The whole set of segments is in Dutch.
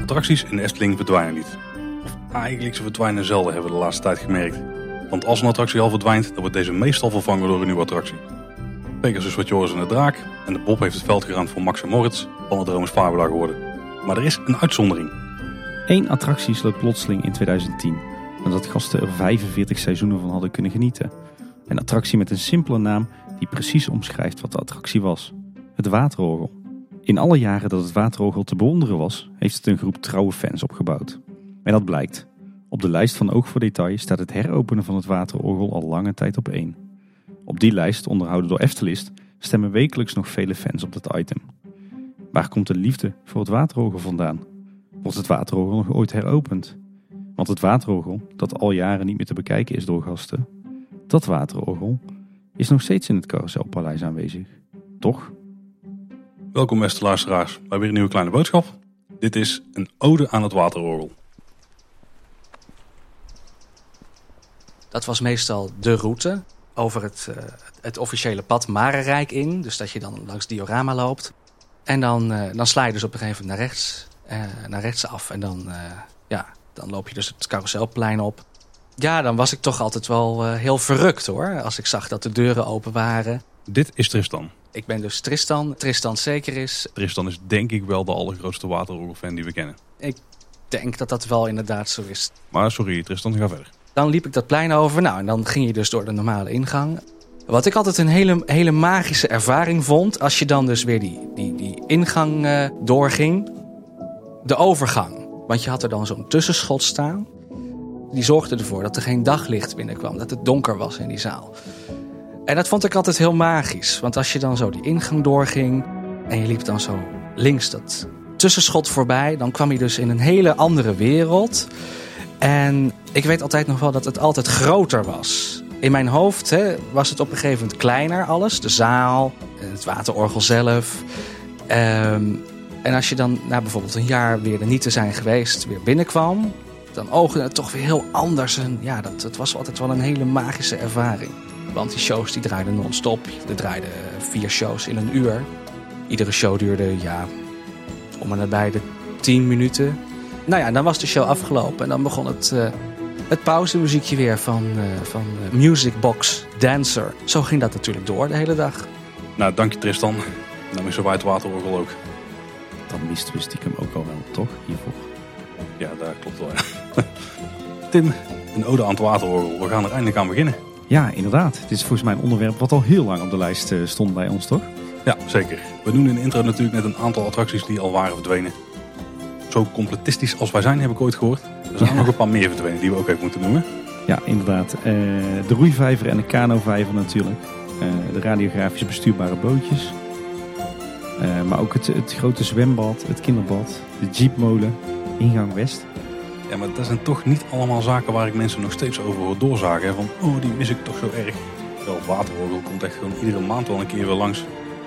Attracties in de Efteling verdwijnen niet. Of eigenlijk, ze verdwijnen zelden, hebben we de laatste tijd gemerkt. Want als een attractie al verdwijnt, dan wordt deze meestal vervangen door een nieuwe attractie. Pegasus wordt Joris en de Draak en de Bob heeft het veld geruimd voor Max en Moritz, het is Fabula geworden. Maar er is een uitzondering. Eén attractie sloot plotseling in 2010, nadat gasten er 45 seizoenen van hadden kunnen genieten. Een attractie met een simpele naam die precies omschrijft wat de attractie was. Het waterorgel. In alle jaren dat het waterorgel te bewonderen was, heeft het een groep trouwe fans opgebouwd. En dat blijkt. Op de lijst van Oog voor Detail staat het heropenen van het waterorgel al lange tijd op één. Op die lijst, onderhouden door Eftelist, stemmen wekelijks nog vele fans op dat item. Waar komt de liefde voor het waterorgel vandaan? Wordt het waterorgel nog ooit heropend? Want het waterorgel, dat al jaren niet meer te bekijken is door gasten, dat waterorgel is nog steeds in het Carouselpaleis aanwezig. Toch? Welkom beste luisteraars bij weer een nieuwe kleine boodschap. Dit is een ode aan het waterorgel. Dat was meestal de route over het, uh, het officiële pad Marenrijk in. Dus dat je dan langs diorama loopt. En dan, uh, dan sla je dus op een gegeven moment naar rechts, uh, naar rechts af. En dan, ja, dan loop je dus het carouselplein op. Ja, dan was ik toch altijd wel heel verrukt hoor. Als ik zag dat de deuren open waren. Dit is Tristan. Ik ben dus Tristan. Tristan zeker is. Tristan is denk ik wel de allergrootste waterorgelfan die we kennen. Ik denk dat dat wel inderdaad zo is. Maar sorry Tristan, ga verder. Dan liep ik dat plein over. Nou, en dan ging je dus door de normale ingang. Wat ik altijd een hele, hele magische ervaring vond... als je dan dus weer die, die, die ingang uh, doorging. De overgang. Want je had er dan zo'n tussenschot staan. Die zorgde ervoor dat er geen daglicht binnenkwam. Dat het donker was in die zaal. En dat vond ik altijd heel magisch. Want als je dan zo die ingang doorging... en je liep dan zo links dat tussenschot voorbij... dan kwam je dus in een hele andere wereld... En ik weet altijd nog wel dat het altijd groter was. In mijn hoofd hè, was het op een gegeven moment kleiner alles. De zaal, het waterorgel zelf. Um, en als je dan na bijvoorbeeld een jaar weer er niet te zijn geweest, weer binnenkwam... dan oogde het toch weer heel anders. En ja, dat, dat was altijd wel een hele magische ervaring. Want die shows die draaiden non-stop. Er draaiden vier shows in een uur. Iedere show duurde, ja, om en nabij de tien minuten. Nou ja, dan was de show afgelopen en dan begon het, uh, het pauzemuziekje weer van, uh, van uh, Music Box Dancer. Zo ging dat natuurlijk door de hele dag. Nou, dank je Tristan. Dan is zo bij het waterorgel ook. Dan misten we stiekem ook al wel, toch? Hiervoor. Ja, dat klopt wel. Ja. Tim, een ode aan het waterorgel. We gaan er eindelijk aan beginnen. Ja, inderdaad. Het is volgens mij een onderwerp wat al heel lang op de lijst stond bij ons, toch? Ja, zeker. We doen in de intro natuurlijk net een aantal attracties die al waren verdwenen zo completistisch als wij zijn, heb ik ooit gehoord. Er zijn ja. nog een paar meer verdwenen die we ook even moeten noemen. Ja, inderdaad. Uh, de roeivijver en de kanovijver natuurlijk. Uh, de radiografisch bestuurbare bootjes. Uh, maar ook het, het grote zwembad, het kinderbad, de jeepmolen, ingang West. Ja, maar dat zijn toch niet allemaal zaken waar ik mensen nog steeds over hoor doorzagen. Van, oh, die mis ik toch zo erg. Wel, waterorgel komt echt gewoon iedere maand wel een keer weer langs.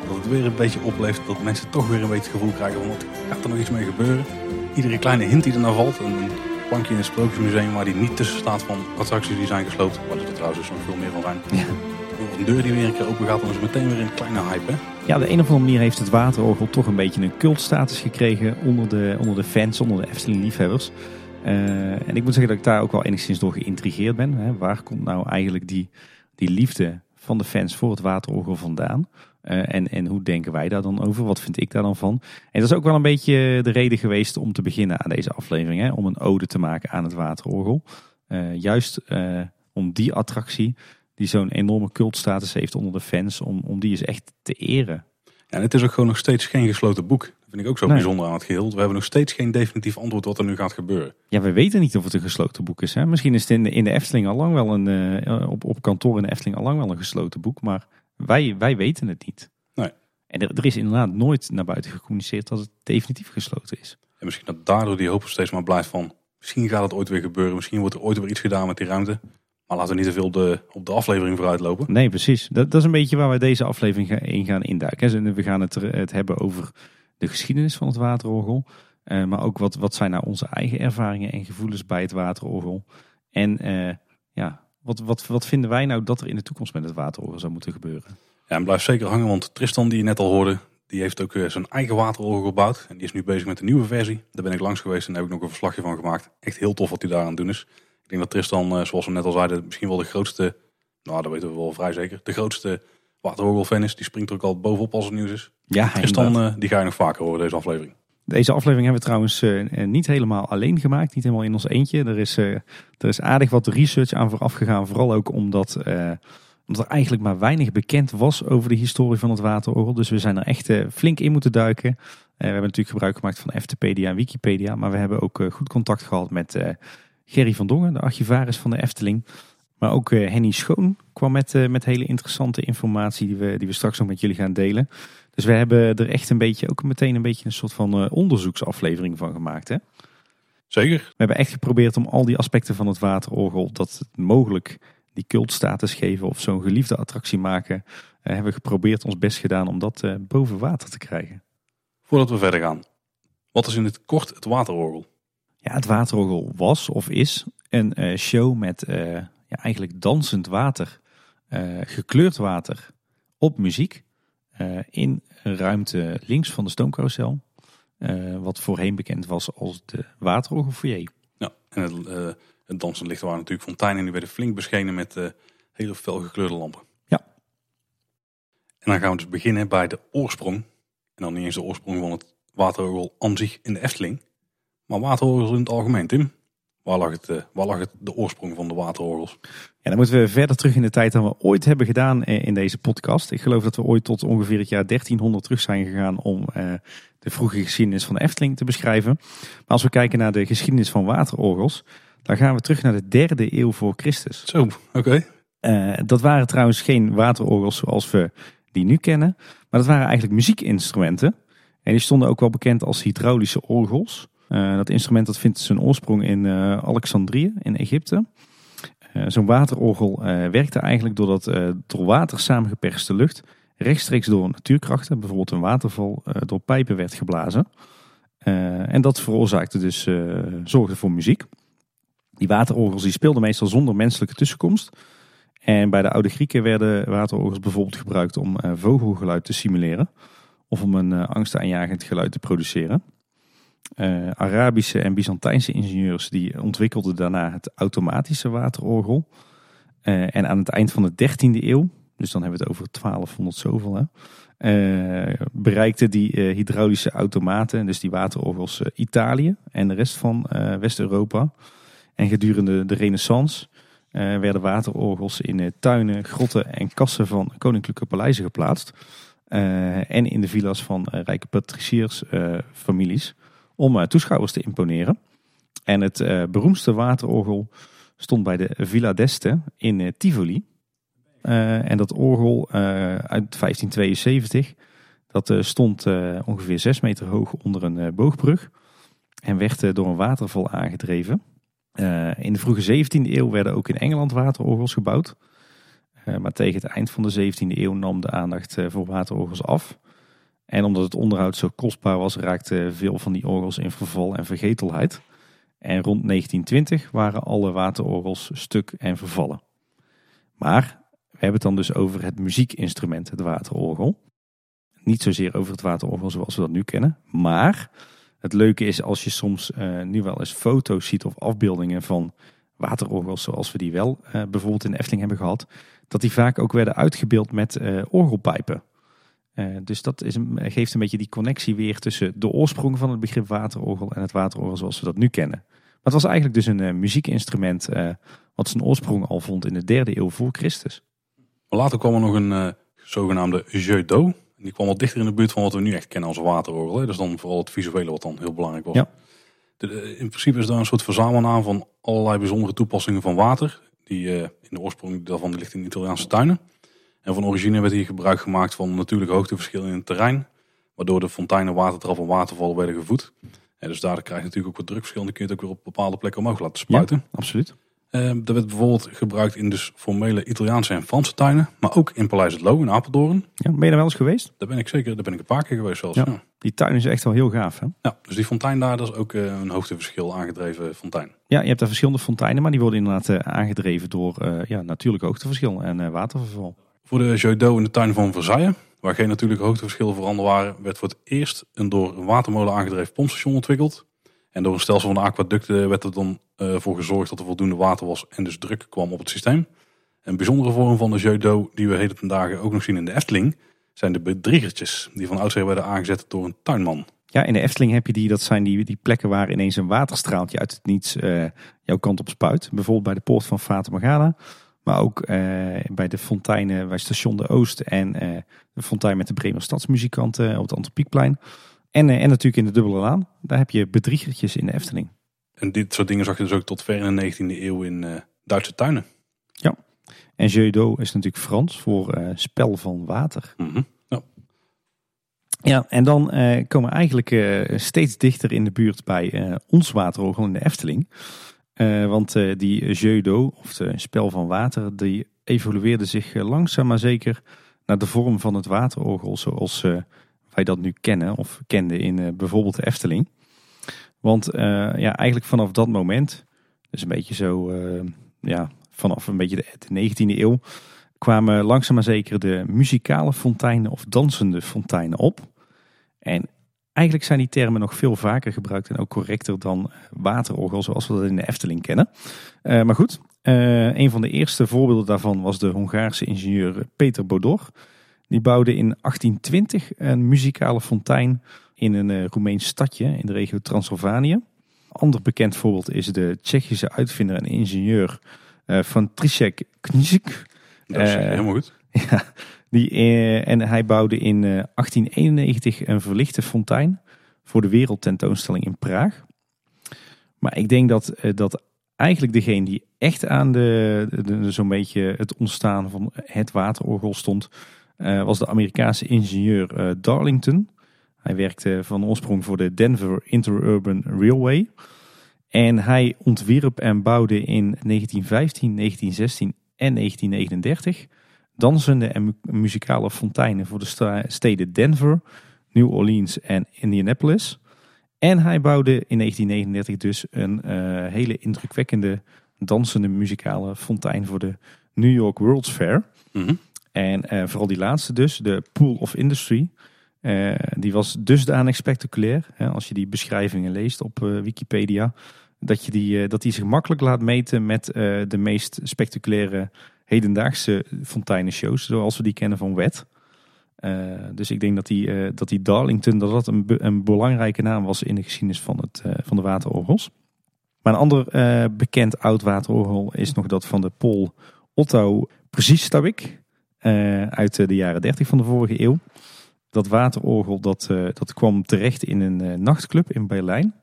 Dat het weer een beetje opleeft, dat mensen toch weer een beetje het gevoel krijgen van, wat gaat er nog iets mee gebeuren? iedere kleine hint die er naar valt. Een plankje in het Sprookjesmuseum waar die niet tussen staat van attracties die zijn gesloten. Waar er trouwens dus nog veel meer van zijn. Ja. Een deur die weer een keer open gaat, dan is het meteen weer een kleine hype. Hè? Ja, de een of andere manier heeft het waterorgel toch een beetje een cultstatus gekregen onder de, onder de fans, onder de Efteling-liefhebbers. Uh, en ik moet zeggen dat ik daar ook wel enigszins door geïntrigeerd ben. Hè. Waar komt nou eigenlijk die, die liefde van de fans voor het waterorgel vandaan? Uh, en, en hoe denken wij daar dan over? Wat vind ik daar dan van? En dat is ook wel een beetje de reden geweest om te beginnen aan deze aflevering. Hè? Om een ode te maken aan het waterorgel. Uh, juist om die attractie, die zo'n enorme cultstatus heeft onder de fans, om, om die eens echt te eren. Ja, en het is ook gewoon nog steeds geen gesloten boek. Dat vind ik ook zo nee. bijzonder aan het geheel. We hebben nog steeds geen definitief antwoord wat er nu gaat gebeuren. Ja, we weten niet of het een gesloten boek is. Hè? Misschien is het in de, in de Efteling al lang wel een, op, op kantoor in de Efteling al lang wel een gesloten boek. Maar wij, wij weten het niet. Nee. En er, er, is inderdaad nooit naar buiten gecommuniceerd dat het definitief gesloten is. En misschien dat daardoor die hoop steeds maar blijft van... misschien gaat het ooit weer gebeuren, misschien wordt er ooit weer iets gedaan met die ruimte. Maar laten we niet te veel de, op de aflevering vooruit lopen. Nee, precies. Dat, dat is een beetje waar wij deze aflevering in gaan induiken. We gaan het, het hebben over de geschiedenis van het waterorgel. Uh, maar ook wat, wat zijn nou onze eigen ervaringen en gevoelens bij het waterorgel. En uh, ja, Wat, wat, wat vinden wij nou dat er in de toekomst met het waterorgel zou moeten gebeuren? Ja, en blijf zeker hangen, want Tristan die je net al hoorde, die heeft ook eh, zijn eigen waterorgel gebouwd. En die is nu bezig met een nieuwe versie. Daar ben ik langs geweest en daar heb ik nog een verslagje van gemaakt. Echt heel tof wat hij daar aan het doen is. Ik denk dat Tristan, eh, zoals we net al zeiden, misschien wel de grootste, nou dat weten we wel vrij zeker, de grootste waterorgelfan is. Die springt er ook al bovenop als het nieuws is. Ja, Tristan, eh, die ga je nog vaker horen deze aflevering. Deze aflevering hebben we trouwens eh, niet helemaal alleen gemaakt. Niet helemaal in ons eentje. Er is, er is aardig wat research aan vooraf gegaan. Vooral ook omdat, eh, omdat er eigenlijk maar weinig bekend was over de historie van het waterorgel. Dus we zijn er echt flink in moeten duiken. We hebben natuurlijk gebruik gemaakt van Eftepedia en Wikipedia. Maar we hebben ook goed contact gehad met Gerry van Dongen, de archivaris van de Efteling. Maar ook eh, Henny Schoon kwam met, eh, met hele interessante informatie die we, die we straks nog met jullie gaan delen. Dus we hebben er echt een beetje, ook meteen een beetje een soort van eh, onderzoeksaflevering van gemaakt. Hè? Zeker. We hebben echt geprobeerd om al die aspecten van het waterorgel, dat het mogelijk die cultstatus geven of zo'n geliefde attractie maken, hebben we geprobeerd ons best gedaan om dat boven water te krijgen. Voordat we verder gaan. Wat is in het kort het waterorgel? Ja, het waterorgel was of is een eh, show met eh, ja, eigenlijk dansend water, eh, gekleurd water op muziek in een ruimte links van de stoomcarousel. wat voorheen bekend was als de waterorgelfoyer. Ja, en het, het dansend licht waren natuurlijk fonteinen en die werden flink beschenen met hele fel gekleurde lampen. Ja. En dan gaan we dus beginnen bij de oorsprong. En dan niet eens de oorsprong van het waterorgel aan zich in de Efteling. Maar waterorgels in het algemeen, Tim. Waar lag, het, eh, waar lag het, de oorsprong van de waterorgels? Ja, dan moeten we verder terug in de tijd dan we ooit hebben gedaan eh, in deze podcast. Ik geloof dat we ooit tot ongeveer het jaar 1300 terug zijn gegaan om eh, de vroege geschiedenis van de Efteling te beschrijven. Maar als we kijken naar de geschiedenis van waterorgels, dan gaan we terug naar de derde eeuw voor Christus. Zo, oké. Dat waren trouwens geen waterorgels zoals we die nu kennen, maar dat waren eigenlijk muziekinstrumenten. En die stonden ook wel bekend als hydraulische orgels. Eh, dat instrument dat vindt zijn oorsprong in eh, Alexandrië in Egypte. Eh, Zo'n waterorgel werkte eigenlijk doordat door water samengeperste lucht rechtstreeks door natuurkrachten, bijvoorbeeld een waterval, door pijpen werd geblazen. En dat veroorzaakte dus, zorgde voor muziek. Die waterorgels die speelden meestal zonder menselijke tussenkomst. En bij de oude Grieken werden waterorgels bijvoorbeeld gebruikt om vogelgeluid te simuleren. Of om een angstaanjagend geluid te produceren. Uh, Arabische en Byzantijnse ingenieurs die ontwikkelden daarna het automatische waterorgel. Uh, en aan het eind van de 13e eeuw, dus dan hebben we het over 1200 zoveel, hè, uh, bereikten die hydraulische automaten, dus die waterorgels, Italië en de rest van West-Europa. En gedurende de renaissance werden waterorgels in tuinen, grotten en kassen van koninklijke paleizen geplaatst. En in de villa's van rijke patriciersfamilies om uh, toeschouwers te imponeren. En het uh, beroemdste waterorgel stond bij de Villa d'Este in uh, Tivoli. En dat orgel uit 1572, dat stond ongeveer 6 meter hoog onder een boogbrug. En werd door een waterval aangedreven. In de vroege 17e eeuw werden ook in Engeland waterorgels gebouwd. Maar tegen het eind van de 17e eeuw nam de aandacht voor waterorgels af. En omdat het onderhoud zo kostbaar was, raakten veel van die orgels in verval en vergetelheid. En rond 1920 waren alle waterorgels stuk en vervallen. Maar we hebben het dan dus over het muziekinstrument, het waterorgel. Niet zozeer over het waterorgel zoals we dat nu kennen. Maar het leuke is als je soms uh, nu wel eens foto's ziet of afbeeldingen van waterorgels zoals we die wel uh, bijvoorbeeld in Efteling hebben gehad. Dat die vaak ook werden uitgebeeld met uh, orgelpijpen. Uh, dus dat is een, geeft een beetje die connectie weer tussen de oorsprong van het begrip waterorgel en het waterorgel zoals we dat nu kennen. Maar het was eigenlijk dus een uh, muziekinstrument uh, wat zijn oorsprong al vond in de derde eeuw voor Christus. Later kwam er nog een zogenaamde jeu d'eau. Die kwam wat dichter in de buurt van wat we nu echt kennen als waterorgel. Hè? Dus dan vooral het visuele wat dan heel belangrijk was. Ja. De, in principe is dat een soort verzamelnaam van allerlei bijzondere toepassingen van water. Die in de oorsprong daarvan ligt in Italiaanse tuinen. En van origine werd hier gebruik gemaakt van natuurlijk hoogteverschillen in het terrein. Waardoor de fonteinen, watertrap en watervallen werden gevoed. En dus daar krijg je natuurlijk ook wat drukverschil. En dan kun je het ook weer op bepaalde plekken omhoog laten spuiten. Ja, absoluut. Eh, dat werd bijvoorbeeld gebruikt in dus formele Italiaanse en Franse tuinen. Maar ook in Paleis het Loo in Apeldoorn. Ja, ben je daar wel eens geweest? Daar ben ik zeker, daar ben ik een paar keer geweest zelfs. Ja. Ja. Die tuin is echt wel heel gaaf. Hè? Ja, dus die fontein daar, dat is ook eh, een hoogteverschil aangedreven fontein. Ja, je hebt daar verschillende fonteinen, maar die worden inderdaad eh, aangedreven door ja, natuurlijk hoogteverschil en waterverval. Voor de d'eau in de tuin van Versailles, waar geen natuurlijke hoogteverschillen voorhanden waren, werd voor het eerst een door een watermolen aangedreven pompstation ontwikkeld. En door een stelsel van aquaducten werd er dan eh, voor gezorgd dat er voldoende water was en dus druk kwam op het systeem. Een bijzondere vorm van de d'eau die we heden ten dagen ook nog zien in de Efteling, zijn de bedriegertjes, die van oudsher werden aangezet door een tuinman. Ja, in de Efteling heb je die, dat zijn die, die plekken waar ineens een waterstraaltje uit het niets eh, jouw kant op spuit. Bijvoorbeeld bij de poort van Fata Morgana. Maar ook eh, bij de fonteinen bij station de Oost en eh, de fontein met de Bremer Stadsmuzikanten op het Antropiekplein. En, eh, en natuurlijk in de Dubbele Laan. Daar heb je bedriegertjes in de Efteling. En dit soort dingen zag je dus ook tot ver in de 19e eeuw in Duitse tuinen. En jeu d'eau is natuurlijk Frans voor spel van water. Mhm. Ja. Ja, en dan komen we eigenlijk steeds dichter in de buurt bij ons waterorgel in de Efteling. Eh, want eh, die jeu of het spel van water, die evolueerde zich eh, langzaam maar zeker naar de vorm van het waterorgel zoals wij dat nu kennen of kenden in bijvoorbeeld de Efteling. Want ja, eigenlijk vanaf dat moment, dus een beetje zo, ja, vanaf een beetje de, de 19e eeuw, kwamen langzaam maar zeker de muzikale fonteinen of dansende fonteinen op. En eigenlijk zijn die termen nog veel vaker gebruikt en ook correcter dan waterorgel zoals we dat in de Efteling kennen. Eh, maar goed, eh, een van de eerste voorbeelden daarvan was de Hongaarse ingenieur Peter Bodor. Die bouwde in 1820 een muzikale fontein in een eh, Roemeens stadje in de regio Transylvanië. Ander bekend voorbeeld is de Tsjechische uitvinder en ingenieur van Trisek Knizik. Dat is helemaal goed. Ja, die, eh, en hij bouwde in eh, 1891 een verlichte fontein voor de wereldtentoonstelling in Praag. Maar ik denk dat, eh, dat eigenlijk degene die echt aan de, zo'n beetje het ontstaan van het waterorgel stond, eh, was de Amerikaanse ingenieur eh, Darlington. Hij werkte van oorsprong voor de Denver Interurban Railway. En hij ontwierp en bouwde in 1915, 1916 en 1939 dansende en mu- muzikale fonteinen voor de steden Denver, New Orleans en Indianapolis. En hij bouwde in 1939 dus een eh, hele indrukwekkende dansende muzikale fontein voor de New York World's Fair. Mhm. En eh, vooral die laatste dus, de Pool of Industry, eh, die was dusdanig spectaculair. Hè, als je die beschrijvingen leest op Wikipedia, dat, je die, dat die zich makkelijk laat meten met de meest spectaculaire hedendaagse fonteinenshows, zoals we die kennen van Wet. Eh, dus ik denk dat die, eh, dat die Darlington dat dat een, een belangrijke naam was in de geschiedenis van, het, eh, van de waterorgels. Maar een ander bekend oud waterorgel is nog dat van de Paul Otto Precies-Tabik eh, uit de jaren 30 van de vorige eeuw. Dat waterorgel dat, dat kwam terecht in een nachtclub in Berlijn.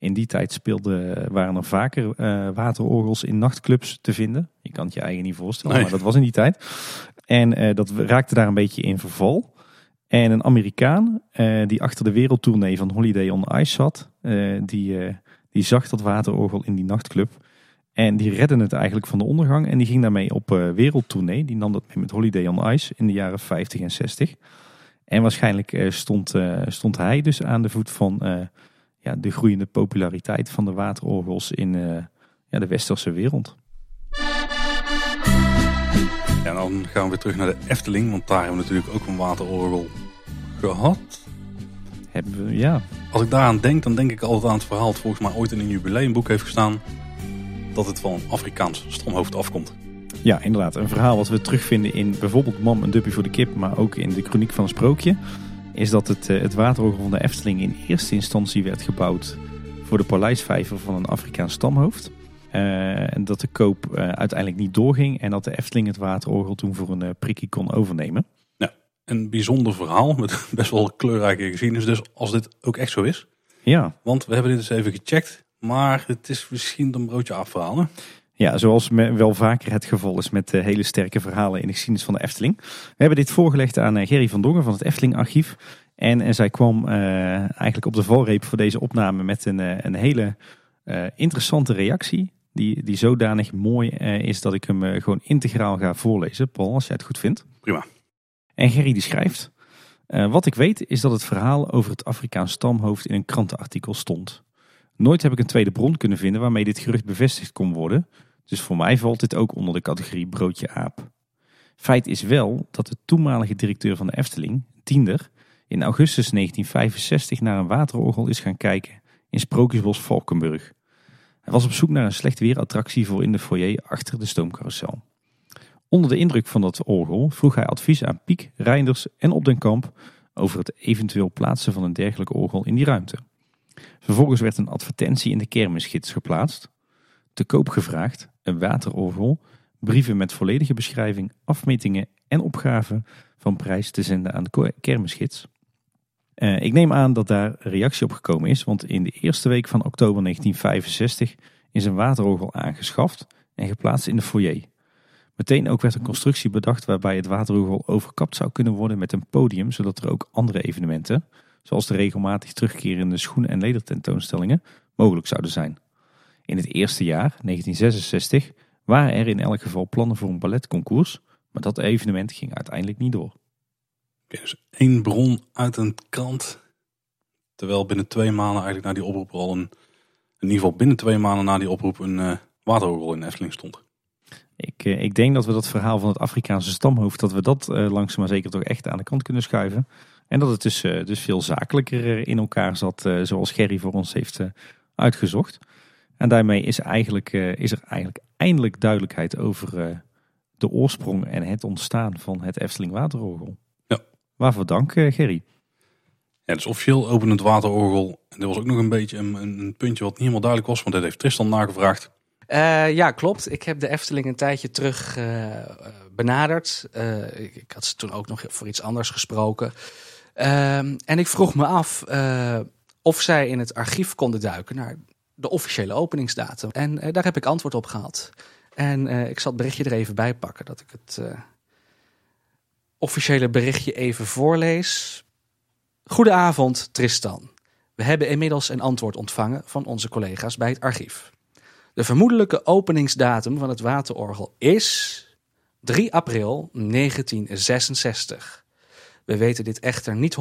In die tijd speelde, waren er vaker eh, waterorgels in nachtclubs te vinden. Je kan het je eigen niet voorstellen, Nee. maar dat was in die tijd. En eh, dat raakte daar een beetje in verval. En een Amerikaan eh, die achter de wereldtournee van Holiday on Ice zat, die, die zag dat waterorgel in die nachtclub. En die redde het eigenlijk van de ondergang en die ging daarmee op wereldtournee. Die nam dat mee met Holiday on Ice in de jaren 50 en 60. En waarschijnlijk stond, stond hij dus aan de voet van ja, de groeiende populariteit van de waterorgels in eh, ja, de westerse wereld. En dan gaan we weer terug naar de Efteling, want daar hebben we natuurlijk ook een waterorgel gehad. Hebben we, ja, Als ik daaraan denk, dan denk ik altijd aan het verhaal dat volgens mij ooit in een jubileumboek heeft gestaan. Dat het van een Afrikaans stamhoofd afkomt. Ja, inderdaad. Een verhaal wat we terugvinden in bijvoorbeeld Mam en Duppie voor de Kip, maar ook in de Chroniek van een Sprookje. Is dat het, eh, het waterorgel van de Efteling in eerste instantie werd gebouwd voor de paleisvijver van een Afrikaans stamhoofd. Eh, en dat de koop eh, uiteindelijk niet doorging en dat de Efteling het waterorgel toen voor een eh, prikkie kon overnemen. Een bijzonder verhaal met best wel kleurrijke geschiedenis. Dus als dit ook echt zo is. Ja, Want we hebben dit eens even gecheckt. Maar het is misschien een broodje afverhaal. Ja, zoals wel vaker het geval is met eh, hele sterke verhalen in de geschiedenis van de Efteling. We hebben dit voorgelegd aan eh, Gerry van Dongen van het Efteling Archief. En, en zij kwam eh, eigenlijk op de valreep voor deze opname met een, eh, een hele eh, interessante reactie. Die, die zodanig mooi eh, is dat ik hem eh, gewoon integraal ga voorlezen. Paul, als jij het goed vindt. Prima. En Gerry die schrijft. eh, wat ik weet is dat het verhaal over het Afrikaans stamhoofd in een krantenartikel stond. Nooit heb ik een tweede bron kunnen vinden waarmee dit gerucht bevestigd kon worden. Dus voor mij valt dit ook onder de categorie broodje aap. Feit is wel dat de toenmalige directeur van de Efteling, Tiender, in augustus 1965 naar een waterorgel is gaan kijken in Sprookjesbos Valkenburg. Hij was op zoek naar een slecht weerattractie voor in de foyer achter de stoomcarousel. Onder de indruk van dat orgel vroeg hij advies aan Piek, Reinders en Op den Kamp over het eventueel plaatsen van een dergelijk orgel in die ruimte. Vervolgens werd een advertentie in de kermisgids geplaatst. Te koop gevraagd, een waterorgel, brieven met volledige beschrijving, afmetingen en opgaven van prijs te zenden aan de kermisgids. Eh, ik neem aan dat daar reactie op gekomen is, want in de eerste week van oktober 1965 is een waterorgel aangeschaft en geplaatst in de foyer. Meteen ook werd een constructie bedacht waarbij het waterorgel overkapt zou kunnen worden met een podium, zodat er ook andere evenementen, zoals de regelmatig terugkerende schoen- en ledertentoonstellingen, mogelijk zouden zijn. In het eerste jaar, 1966, waren er in elk geval plannen voor een balletconcours, maar dat evenement ging uiteindelijk niet door. Dus één bron uit een krant. Terwijl binnen twee maanden eigenlijk na die oproep al een... In ieder geval binnen twee maanden na die oproep een waterorgel in Efteling stond. Ik, eh, ik denk dat we dat verhaal van het Afrikaanse stamhoofd, dat we dat eh, langzaam maar zeker toch echt aan de kant kunnen schuiven. En dat het dus, dus veel zakelijker in elkaar zat, zoals Gerry voor ons heeft uitgezocht. En daarmee is, eigenlijk, eh, is er eigenlijk eindelijk duidelijkheid over eh, de oorsprong en het ontstaan van het Efteling Waterorgel. Ja. Waarvoor dank, eh, Gerry. Ja, dus officieel opent het waterorgel. En er was ook nog een beetje een, een, puntje wat niet helemaal duidelijk was. Want dit heeft Tristan nagevraagd. Eh, ja, klopt. Ik heb de Efteling een tijdje terug benaderd. Eh, ik, ik had ze toen ook nog voor iets anders gesproken. Ehm, en ik vroeg me af eh, of zij in het archief konden duiken naar de officiële openingsdatum. En eh, daar heb ik antwoord op gehad. En eh, ik zal het berichtje er even bij pakken, dat ik het eh, officiële berichtje even voorlees. Goedenavond, Tristan. We hebben inmiddels een antwoord ontvangen van onze collega's bij het archief. De vermoedelijke openingsdatum van het waterorgel is 3 april 1966. We weten dit echter niet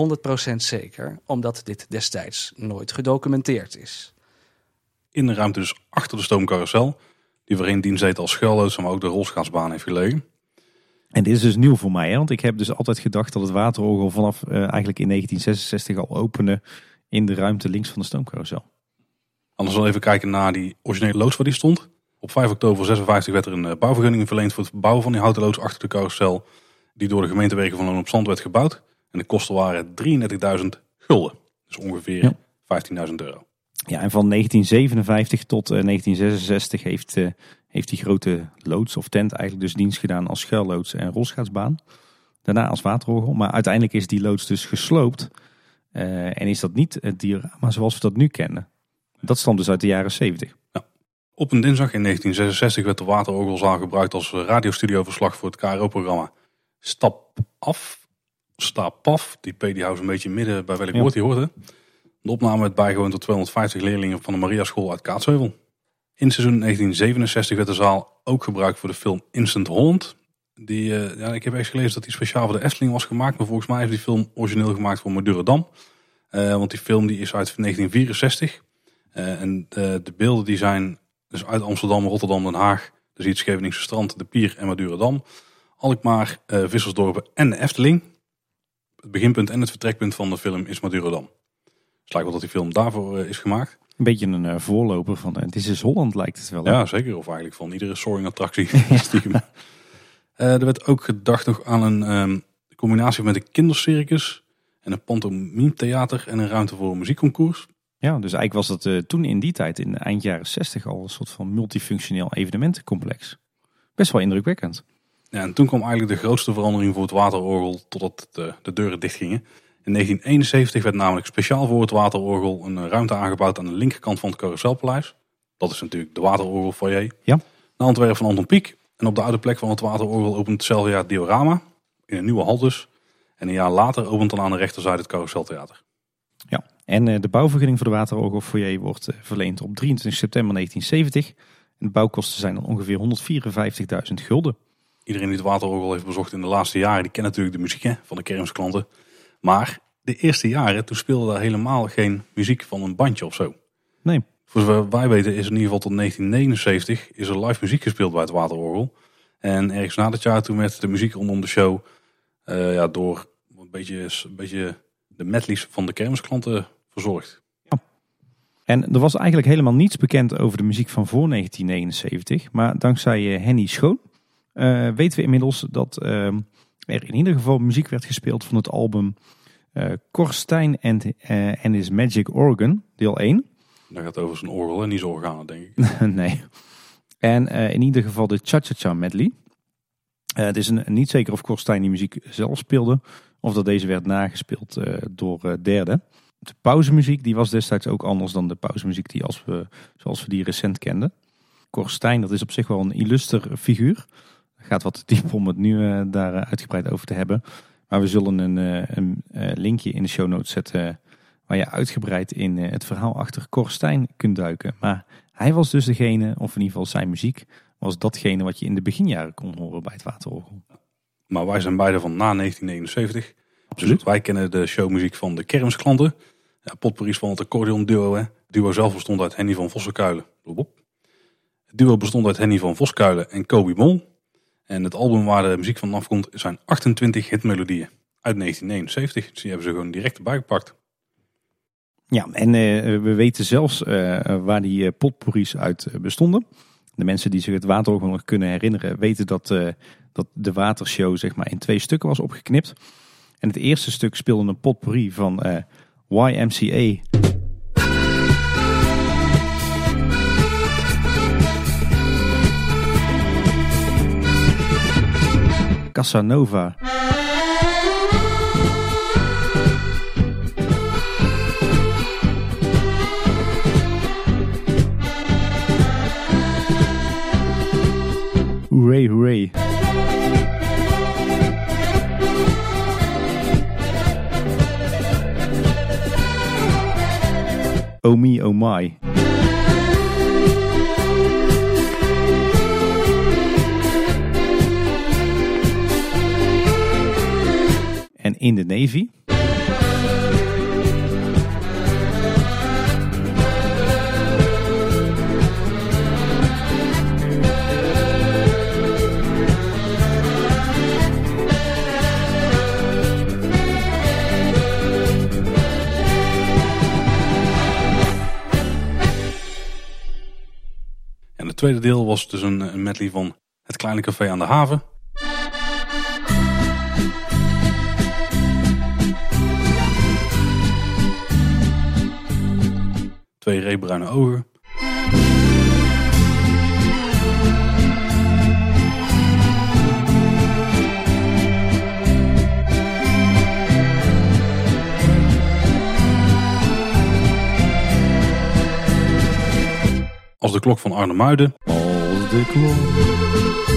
100% zeker, omdat dit destijds nooit gedocumenteerd is. In de ruimte dus achter de stoomcarousel. Die voorheen dienst deed als schuilloods, maar ook de rolschaatsbaan heeft gelegen. En dit is dus nieuw voor mij, hè? want ik heb dus altijd gedacht dat het waterorgel vanaf eh, eigenlijk in 1966 al opende in de ruimte links van de stoomcarousel. Anders wel even kijken naar die originele loods waar die stond. Op 5 oktober 56 werd er een eh, bouwvergunning verleend voor het bouwen van die houten loods achter de carousel. Die door de gemeentewerken van Loon op Zand werd gebouwd. En de kosten waren 33.000 gulden. Dus ongeveer Ja. 15.000 euro. Ja, en van 1957 tot eh, 1966 heeft, eh, heeft die grote loods of tent eigenlijk dus dienst gedaan als schuilloods en rolschaatsbaan. Daarna als waterorgel. Maar uiteindelijk is die loods dus gesloopt. eh, en is dat niet het diorama zoals we dat nu kennen. Dat stamt dus uit de jaren 70. Op een dinsdag in 1966 werd de waterorgelzaal gebruikt als eh, radiostudioverslag voor het KRO-programma Stap Af. Stap Af. Die P die houdt een beetje midden bij welk Ja. woord die hoort. De opname werd bijgewoond door 250 leerlingen van de Maria School uit Kaatsheuvel. In seizoen 1967 werd de zaal ook gebruikt voor de film Instant Holland. Die, eh, ja, ik heb echt gelezen dat die speciaal voor de Efteling was gemaakt. Maar volgens mij heeft die film origineel gemaakt voor Madurodam. Eh want die film die is uit 1964. Eh, en de, de beelden die zijn dus uit Amsterdam, Rotterdam, Den Haag. Dus het Scheveningse strand, de Pier en Madurodam. Alkmaar, Vissersdorpen en de Efteling. Het beginpunt en het vertrekpunt van de film is Madurodam. Het lijkt wel dat die film daarvoor eh, is gemaakt. Een beetje een eh, voorloper van het is is Holland lijkt het wel. hè? Ja, zeker. Of eigenlijk van iedere soaring attractie. Stiekem. Eh, er werd ook gedacht nog aan een ehm, combinatie met een kindercircus en een pantomime theater en een ruimte voor een muziekconcours. Ja, dus eigenlijk was dat eh, toen in die tijd, in de eind jaren 60, al een soort van multifunctioneel evenementencomplex. Best wel indrukwekkend. Ja, en toen kwam eigenlijk de grootste verandering voor het waterorgel totdat de, de deuren dichtgingen. In 1971 werd namelijk speciaal voor het waterorgel een eh, ruimte aangebouwd aan de linkerkant van het Carouselpaleis. Dat is natuurlijk de waterorgel foyer. Ja. De Antwerpen van Anton Pieck. En op de oude plek van het waterorgel opent hetzelfde jaar het diorama. In een nieuwe hal dus. En een jaar later opent dan aan de rechterzijde het Carouseltheater. Ja, en eh, de bouwvergunning voor de waterorgel foyer wordt eh, verleend op 23 september 1970. En de bouwkosten zijn dan ongeveer 154.000 gulden. Iedereen die het Waterorgel heeft bezocht in de laatste jaren, die kent natuurlijk de muziek hè, van de kermisklanten. Maar de eerste jaren, toen speelde daar helemaal geen muziek van een bandje of zo. Nee. Voor zover wij weten is in ieder geval tot 1979 is er live muziek gespeeld bij het Waterorgel. En ergens na dat jaar toen werd de muziek rondom de show eh, ja, door een beetje, een beetje de medleys van de kermisklanten verzorgd. En er was eigenlijk helemaal niets bekend over de muziek van voor 1979. Maar dankzij uh, Henny Schoon uh, weten we inmiddels dat uh, er in ieder geval muziek werd gespeeld van het album uh, Korstijn and, and His Magic Organ, deel 1. Dat gaat over zijn orgel en niet zijn organen, denk ik. nee. En in ieder geval de Cha-Cha-Cha medley. het is een, niet zeker of Korstijn die muziek zelf speelde of dat deze werd nagespeeld door derden. De pauzemuziek die was destijds ook anders dan de pauzemuziek die als we, zoals we die recent kenden. Korstijn, dat is op zich wel een illuster figuur. Gaat wat te diep om het nu uh, daar uitgebreid over te hebben. Maar we zullen een, uh, een linkje in de show notes zetten waar je uitgebreid in het verhaal achter Korstijn kunt duiken. Maar hij was dus degene, of in ieder geval zijn muziek, was datgene wat je in de beginjaren kon horen bij het Waterorgel. Maar wij zijn beide van na 1979. Absoluut. Dus wij kennen de showmuziek van de kermisklanten. Ja, potpourris van het accordeon duo. Hè. Het duo zelf bestond uit Henny van Vossenkuilen. Het duo bestond uit Henny van Voskuilen en Kobe Mol. En het album waar de muziek van afkomt zijn 28 hitmelodieën uit 1979. Dus die hebben ze gewoon direct erbij gepakt. Ja, en uh, we weten zelfs uh, waar die uh, potpourris uit bestonden. De mensen die zich het waterorgel nog kunnen herinneren weten dat, dat de watershow zeg maar in twee stukken was opgeknipt. En het eerste stuk speelde een potpourri van YMCA. Casanova. Hooray, hooray. Oh me, oh my. In de Navy. Tweede deel was dus een medley van Het Kleine Café aan de Haven. Twee reebruine ogen. Als de klok van Arne Muiden. Als de klok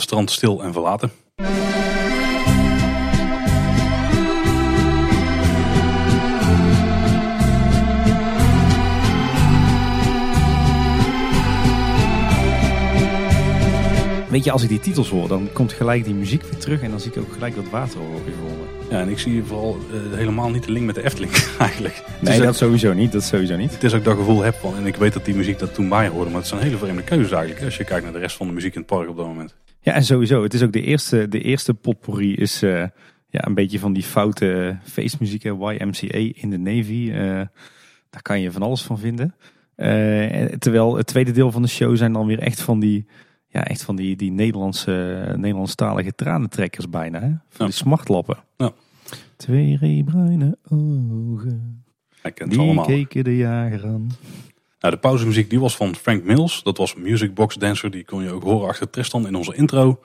het strand stil en verlaten. Weet je, als ik die titels hoor, dan komt gelijk die muziek weer terug. En dan zie ik ook gelijk dat waterorgel weer voor me. Ja, en ik zie vooral uh, helemaal niet de link met de Efteling eigenlijk. Nee, dat sowieso niet. Dat sowieso niet. Het is ook dat gevoel heb van, en ik weet dat die muziek dat toen bij hoorde, maar het zijn hele vreemde keuzes eigenlijk. Als je kijkt naar de rest van de muziek in het park op dat moment. Ja, en sowieso. Het is ook de eerste, de eerste potpourri is uh, ja, een beetje van die foute feestmuziek. YMCA in de Navy. Uh, daar kan je van alles van vinden. terwijl het tweede deel van de show zijn dan weer echt van die ja, echt van die, die Nederlandse, Nederlandstalige tranentrekkers bijna. Hè? Van Ja. die smartlappen. Ja. Twee reebruine ogen. Ik ken het Die allemaal. keken de jager aan. Nou, de pauzemuziek die was van Frank Mills. Dat was Music Box Dancer. Die kon je ook horen achter Tristan in onze intro.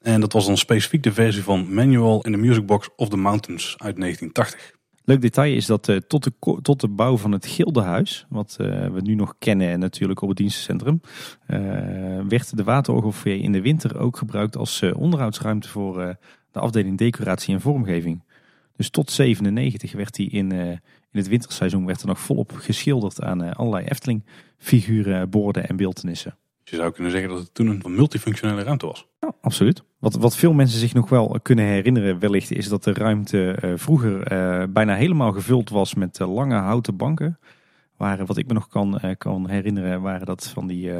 En dat was dan specifiek de versie van Manual in the Music Box of the Mountains uit 1980. Leuk detail is dat uh, tot, de, tot de bouw van het Gildenhuis, wat uh, we nu nog kennen natuurlijk op het dienstencentrum, uh, werd de waterorgelfoyer in de winter ook gebruikt als onderhoudsruimte voor de afdeling decoratie en vormgeving. Dus tot 97 werd die in, in het winterseizoen werd er nog volop geschilderd aan allerlei Efteling figuren, borden en beeldenissen. Je zou kunnen zeggen dat het toen een multifunctionele ruimte was. Ja, absoluut. Wat, wat veel mensen zich nog wel kunnen herinneren wellicht is dat de ruimte uh, vroeger uh, bijna helemaal gevuld was met uh, lange houten banken. Waren, wat ik me nog kan, kan herinneren waren dat van die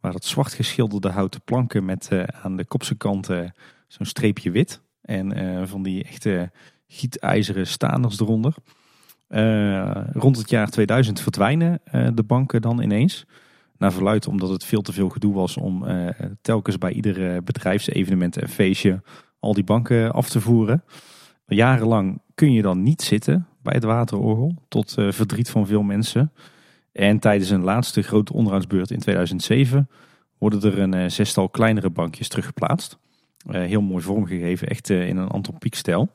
waren dat zwart geschilderde houten planken met aan de kopse kanten zo'n streepje wit. En van die echte gietijzeren staanders eronder. rond het jaar 2000 verdwijnen de banken dan ineens naar verluidt omdat het veel te veel gedoe was om uh, telkens bij ieder bedrijfsevenement en feestje al die banken af te voeren. Jarenlang kun je dan niet zitten bij het waterorgel, tot verdriet van veel mensen. En tijdens een laatste grote onderhoudsbeurt in 2007 worden er een zestal kleinere bankjes teruggeplaatst. heel mooi vormgegeven, echt in een antropiek stijl.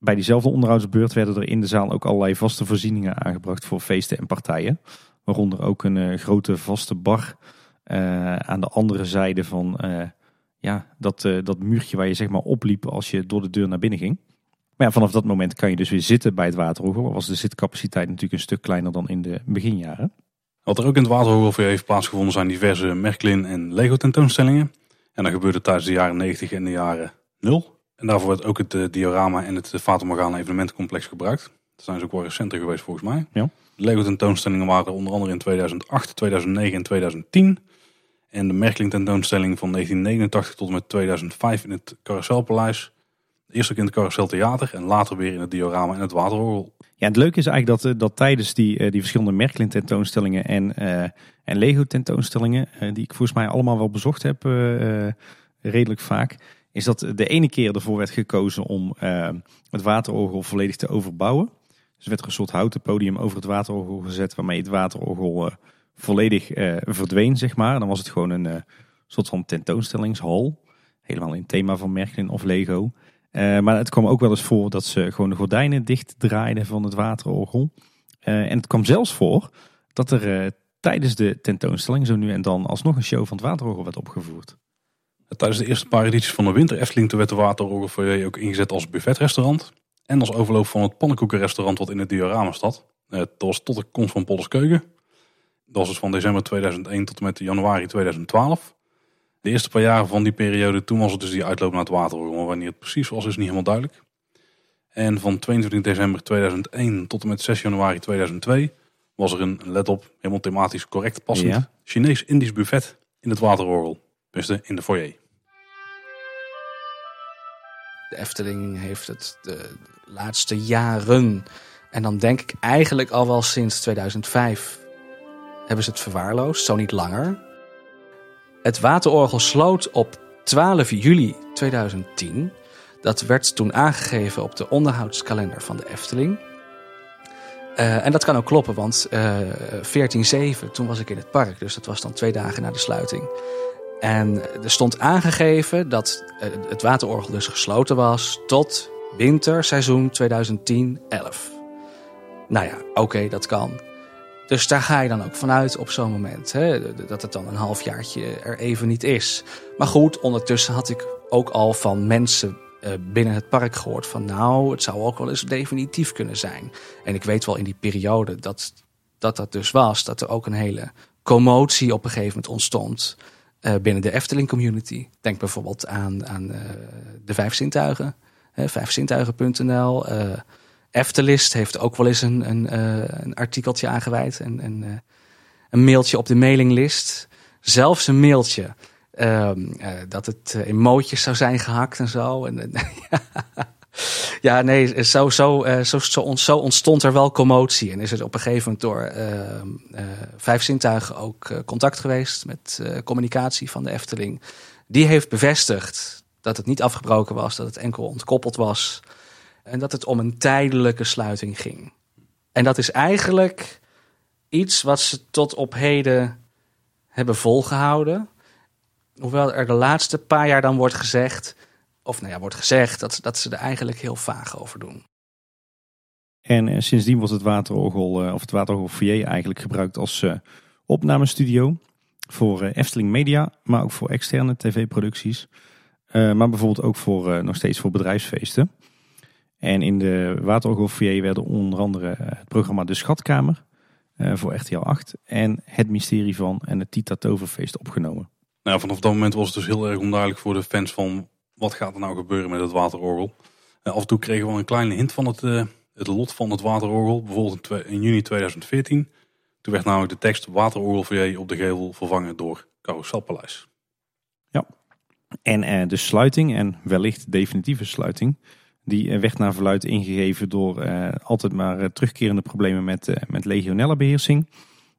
Bij diezelfde onderhoudsbeurt werden er in de zaal ook allerlei vaste voorzieningen aangebracht voor feesten en partijen. Waaronder ook een uh, grote vaste bar uh, aan de andere zijde van uh, ja, dat, dat muurtje waar je zeg maar opliep als je door de deur naar binnen ging. Maar ja, vanaf dat moment kan je dus weer zitten bij het Waterhoogel. Was de zitcapaciteit natuurlijk een stuk kleiner dan in de beginjaren. Wat er ook in het Waterhoogel heeft plaatsgevonden zijn diverse Merklin en Lego tentoonstellingen. En dat gebeurde tijdens de jaren 90 en de jaren 0. En daarvoor werd ook het diorama en het Fata Morgana evenementencomplex gebruikt. Dat zijn ze ook wel recenter geweest volgens mij. Ja. Lego tentoonstellingen waren onder andere in 2008, 2009 en 2010. En de Merkling tentoonstelling van 1989 tot en met 2005 in het Carouselpaleis. Eerst ook in het Carousel Theater en later weer in het diorama en het Waterorgel. Ja, het leuke is eigenlijk dat, eh, dat tijdens die, eh, die verschillende Merklin tentoonstellingen en, uh, en Lego tentoonstellingen, die ik volgens mij allemaal wel bezocht heb, uh, redelijk vaak, is dat de ene keer ervoor werd gekozen om het Waterorgel volledig te overbouwen. Dus werd er een soort houten podium over het waterorgel gezet, waarmee het waterorgel uh, volledig uh, verdween, zeg maar. Dan was het gewoon een soort van tentoonstellingshal. Helemaal in thema van Merklin of Lego. maar het kwam ook wel eens voor dat ze gewoon de gordijnen dicht draaiden van het waterorgel. en het kwam zelfs voor dat er tijdens de tentoonstelling zo nu en dan alsnog een show van het waterorgel werd opgevoerd. Tijdens de eerste paar edities van de Winter Efteling werd de waterorgel ook ingezet als buffetrestaurant. En als overloop van het pannenkoekenrestaurant wat in het diorama staat. Eh, dat was tot de komst van Polles Keuken. Dat was dus van december 2001 tot en met januari 2012. De eerste paar jaren van die periode, toen was het dus die uitloop naar het water. Maar wanneer het precies was, is niet helemaal duidelijk. En van 22 december 2001 tot en met 6 januari 2002 was er een, let op, helemaal thematisch correct passend Chinees-Indisch buffet in het waterorgel. Dus in de foyer. De Efteling heeft het de laatste jaren, en dan denk ik eigenlijk al wel sinds 2005, hebben ze het verwaarloosd, zo niet langer. Het waterorgel sloot op 12 juli 2010. Dat werd toen aangegeven op de onderhoudskalender van de Efteling. Uh, en dat kan ook kloppen, want uh, eh, 14-7, toen was ik in het park. Dus dat was dan twee dagen na de sluiting. En er stond aangegeven dat eh, het waterorgel dus gesloten was tot winterseizoen 2010-11. Nou ja, oké, dat kan. Dus daar ga je dan ook vanuit op zo'n moment. Hè, dat het dan een halfjaartje er even niet is. Maar goed, ondertussen had ik ook al van mensen eh, binnen het park gehoord van nou, het zou ook wel eens definitief kunnen zijn. En ik weet wel in die periode dat dat, dat dus was, dat er ook een hele commotie op een gegeven moment ontstond. Uh, binnen de Efteling community. Denk bijvoorbeeld aan, aan uh, de Vijf Zintuigen. Vijfzintuigen.nl. Eftelist heeft ook wel eens een, een, een artikeltje aangeweid. En, en een mailtje op de mailinglist. Zelfs een mailtje ehm, dat het in mootjes zou zijn gehakt en zo. En, ja, nee, zo, zo, uh, zo, zo, ontstond er wel commotie. En is er op een gegeven moment door uh, Vijf Zintuigen ook contact geweest met communicatie van de Efteling. Die heeft bevestigd dat het niet afgebroken was, dat het enkel ontkoppeld was. En dat het om een tijdelijke sluiting ging. En dat is eigenlijk iets wat ze tot op heden hebben volgehouden. Hoewel er de laatste paar jaar dan wordt gezegd of nou ja, wordt gezegd dat, dat ze er eigenlijk heel vaag over doen. En eh, sindsdien wordt het waterorgel, eh, of het waterorgel Foyer eigenlijk gebruikt als eh, opnamestudio. Voor eh, Efteling Media, maar ook voor externe tv-producties. Eh, maar bijvoorbeeld ook voor, eh, nog steeds voor bedrijfsfeesten. En in de waterorgel Foyer werden onder andere het programma De Schatkamer eh, voor RTL 8 en Het Mysterie van en het Tita Toverfeest opgenomen. Nou, vanaf dat moment was het dus heel erg onduidelijk voor de fans van wat gaat er nou gebeuren met het waterorgel. En af en toe kregen we een kleine hint van het, eh, het lot van het waterorgel. Bijvoorbeeld in, in juni 2014. Toen werd namelijk de tekst waterorgel voor op de gevel vervangen door carouselpaleis. En eh, de sluiting, en wellicht definitieve sluiting, die eh, werd naar verluid ingegeven door eh, altijd maar eh, terugkerende problemen met, eh, met legionellenbeheersing.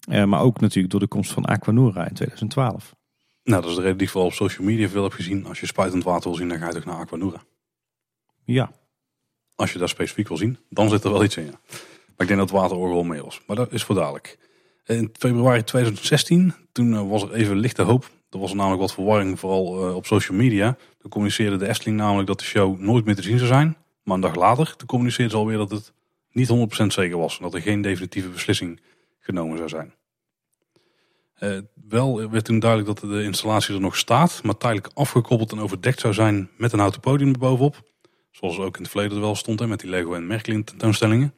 Eh, maar ook natuurlijk door de komst van Aquanura in 2012. Nou, dat is de reden die ik vooral op social media veel heb gezien. Als je spuitend water wil zien, dan ga je toch naar Aquanura. Ja, Als je daar specifiek wil zien, dan zit er wel iets in. Ja. Maar ik denk dat het waterorgel mee was. Maar dat is voor dadelijk. In februari 2016, toen eh, was er even lichte hoop. Er was namelijk wat verwarring, vooral eh, op social media. Toen communiceerde de Efteling namelijk dat de show nooit meer te zien zou zijn. Maar een dag later, toen communiceerde ze alweer dat het niet 100% zeker was. En dat er geen definitieve beslissing genomen zou zijn. Eh, wel werd toen duidelijk dat de installatie er nog staat, maar tijdelijk afgekoppeld en overdekt zou zijn met een houten podium erbovenop. Zoals ook in het verleden er wel stond, hè, met die Lego en Merklin tentoonstellingen.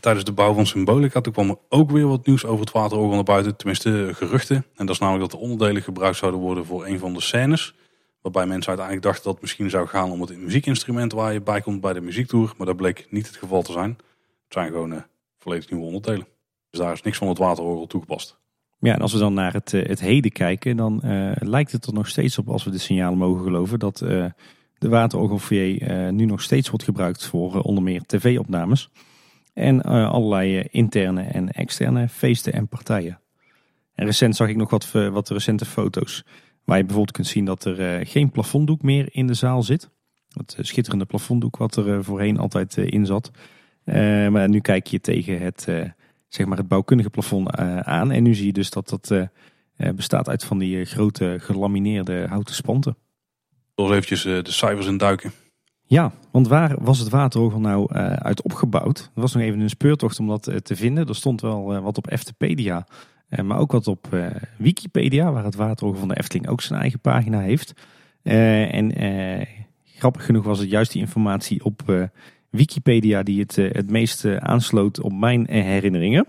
Tijdens de bouw van Symbolica toen kwam er ook weer wat nieuws over het waterorgel naar buiten. Tenminste geruchten. En dat is namelijk dat de onderdelen gebruikt zouden worden voor een van de scènes. Waarbij mensen uiteindelijk dachten dat het misschien zou gaan om het muziekinstrument waar je bij komt bij de muziektour. Maar dat bleek niet het geval te zijn. Het zijn gewoon eh, volledig nieuwe onderdelen. Dus daar is niks van het waterorgel toegepast. Ja, en als we dan naar het, eh, het heden kijken, dan eh, lijkt het er nog steeds op, als we de signalen mogen geloven, dat eh, de waterorgelfoyer eh nu nog steeds wordt gebruikt voor onder meer tv-opnames. En allerlei interne en externe feesten en partijen. En recent zag ik nog wat, wat recente foto's. Waar je bijvoorbeeld kunt zien dat er geen plafonddoek meer in de zaal zit. Het schitterende plafonddoek wat er voorheen altijd in zat. Maar nu kijk je tegen het, zeg maar het bouwkundige plafond eh, aan. En nu zie je dus dat dat eh, eh, bestaat uit van die grote gelamineerde houten spanten. Zoals eventjes de cijfers induiken. Ja, want waar was het waterorgel nou uit opgebouwd? Er was nog even een speurtocht om dat te vinden. Er stond wel wat op Eftepedia, maar ook wat op Wikipedia, waar het waterorgel van de Efteling ook zijn eigen pagina heeft. En grappig genoeg was het juist die informatie op Wikipedia die het, eh, het meest eh, aansloot op mijn eh, herinneringen.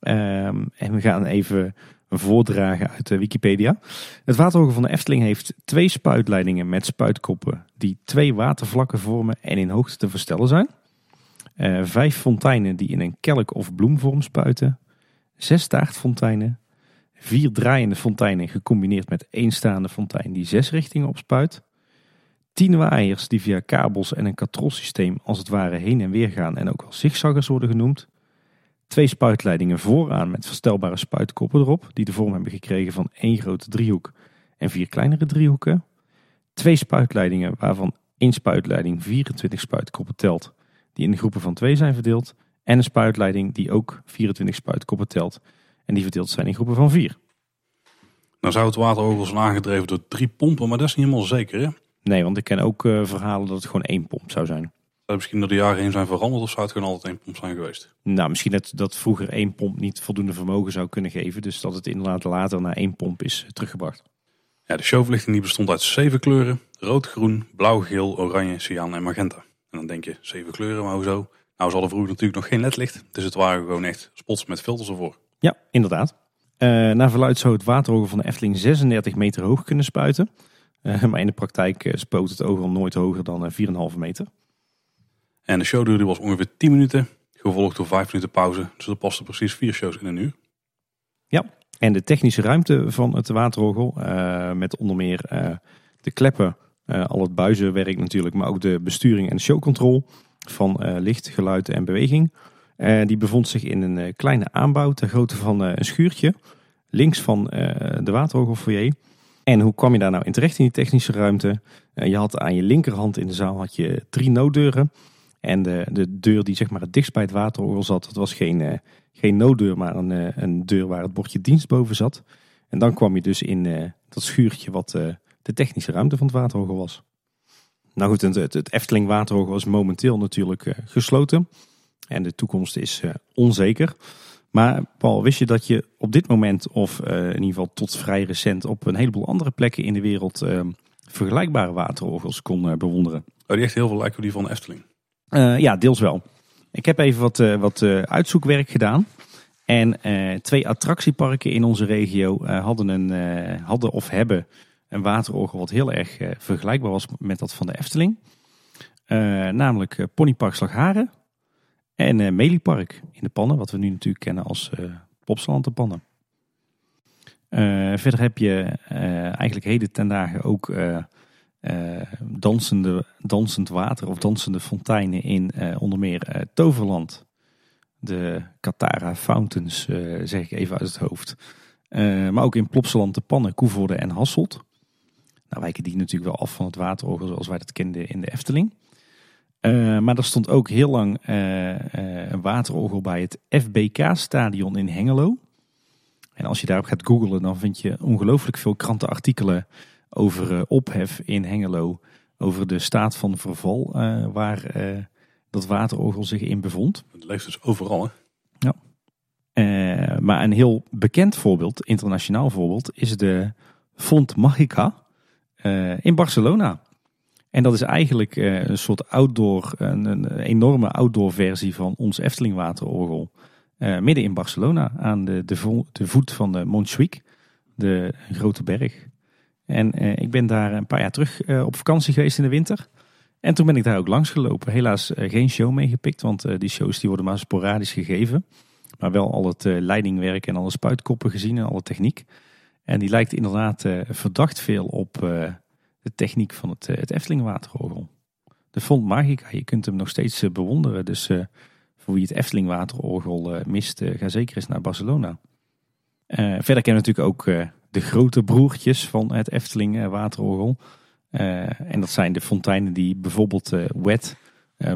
Ehm, en we gaan even voordragen uit Wikipedia. Het waterorgel van de Efteling heeft twee spuitleidingen met spuitkoppen die twee watervlakken vormen en in hoogte te verstellen zijn. Vijf fonteinen die in een kelk- of bloemvorm spuiten. Zes staartfonteinen. Vier draaiende fonteinen gecombineerd met één staande fontein die zes richtingen opspuit. Tien waaiers die via kabels en een katrolsysteem als het ware heen en weer gaan en ook wel zigzaggers worden genoemd. Twee spuitleidingen vooraan met verstelbare spuitkoppen erop, die de vorm hebben gekregen van één grote driehoek en vier kleinere driehoeken. Twee spuitleidingen waarvan één spuitleiding 24 spuitkoppen telt, die in groepen van twee zijn verdeeld. En een spuitleiding die ook 24 spuitkoppen telt en die verdeeld zijn in groepen van vier. Nou zou het waterorgel zijn aangedreven door drie pompen, maar dat is niet helemaal zeker. Hè? Zou Nee, want ik ken ook eh, verhalen dat het gewoon één pomp zou zijn. het misschien door de jaren heen zijn veranderd of zou het gewoon altijd één pomp zijn geweest? Nou, misschien dat, dat vroeger één pomp niet voldoende vermogen zou kunnen geven. Dus dat het inderdaad later naar één pomp is teruggebracht. Ja, de showverlichting die bestond uit zeven kleuren. Rood, groen, blauw, geel, oranje, cyaan en magenta. En dan denk je, zeven kleuren, maar hoezo? Nou, ze hadden vroeger natuurlijk nog geen ledlicht. Dus het waren gewoon echt spots met filters ervoor. Ja, inderdaad. Eh naar verluid zou het waterorgel van de Efteling 36 meter hoog kunnen spuiten. Eh, maar in de praktijk eh, spoot het orgel nooit hoger dan eh, 4,5 meter. En de showduur die was ongeveer 10 minuten. Gevolgd door 5 minuten pauze. Dus er pasten precies vier shows in een uur. En de technische ruimte van het waterorgel, eh, met onder meer eh, de kleppen, eh, al het buizenwerk natuurlijk, maar ook de besturing en showcontrol van eh, licht, geluid en beweging. Eh, die bevond zich in een eh, kleine aanbouw ter grootte van eh, een schuurtje, links van eh, de waterorgelfoyer. En hoe kwam je daar nou in terecht in die technische ruimte? Eh, je had aan je linkerhand in de zaal had je drie nooddeuren. En de, de deur die zeg maar het dichtst bij het waterorgel zat, dat was geen, eh, geen nooddeur, maar een, eh, een deur waar het bordje dienst boven zat. En dan kwam je dus in dat schuurtje wat de technische ruimte van het waterorgel was. Nou goed, het, het, Efteling waterorgel is momenteel natuurlijk gesloten. En de toekomst is onzeker. Maar Paul, wist je dat je op dit moment, of eh, in ieder geval tot vrij recent, op een heleboel andere plekken in de wereld eh, vergelijkbare waterorgels kon eh, bewonderen? Oh, die echt heel veel lijken op die van de Efteling. Eh, ja, deels wel. Ik heb even wat, wat uitzoekwerk gedaan. En twee attractieparken in onze regio hadden, een, hadden of hebben een waterorgel wat heel erg vergelijkbaar was met dat van de Efteling. Namelijk Ponypark Slagharen en eh Meliepark in de Pannen, wat we nu natuurlijk kennen als Plopsaland de Pannen. Verder heb je eh, eigenlijk heden ten dagen ook eh, dansende, dansend water of dansende fonteinen in onder meer Toverland. De Katara Fountains, zeg ik even uit het hoofd. Maar ook in Plopsaland de Pannen, Koevoorde en Hasselt. Nou wijken die natuurlijk wel af van het waterorgel zoals wij dat kenden in de Efteling. Eh, maar er stond ook heel lang eh, eh, een waterorgel bij het FBK-stadion in Hengelo. En als je daarop gaat googlen, dan vind je ongelooflijk veel krantenartikelen over ophef in Hengelo. Over de staat van verval waar dat waterorgel zich in bevond. Het leeft dus overal, hè? Eh, maar een heel bekend voorbeeld, internationaal voorbeeld, is de Font Magica in Barcelona. En dat is eigenlijk eh, een soort outdoor, een, een enorme outdoor versie van ons Efteling waterorgel. Eh, midden in Barcelona, aan de, de, vo- de voet van de Montjuïc, de grote berg. En eh, ik ben daar een paar jaar terug op vakantie geweest in de winter. En toen ben ik daar ook langs gelopen. Helaas geen show meegepikt, want die shows die worden maar sporadisch gegeven. Maar wel al het leidingwerk en alle spuitkoppen gezien en alle techniek. En die lijkt inderdaad verdacht veel op de techniek van het, eh, het Efteling waterorgel. De Font Magica, je kunt hem nog steeds eh, bewonderen. Dus eh, voor wie het Efteling waterorgel mist, ga zeker eens naar Barcelona. Verder kennen we natuurlijk ook de grote broertjes van het Efteling waterorgel. En dat zijn de fonteinen die bijvoorbeeld Wet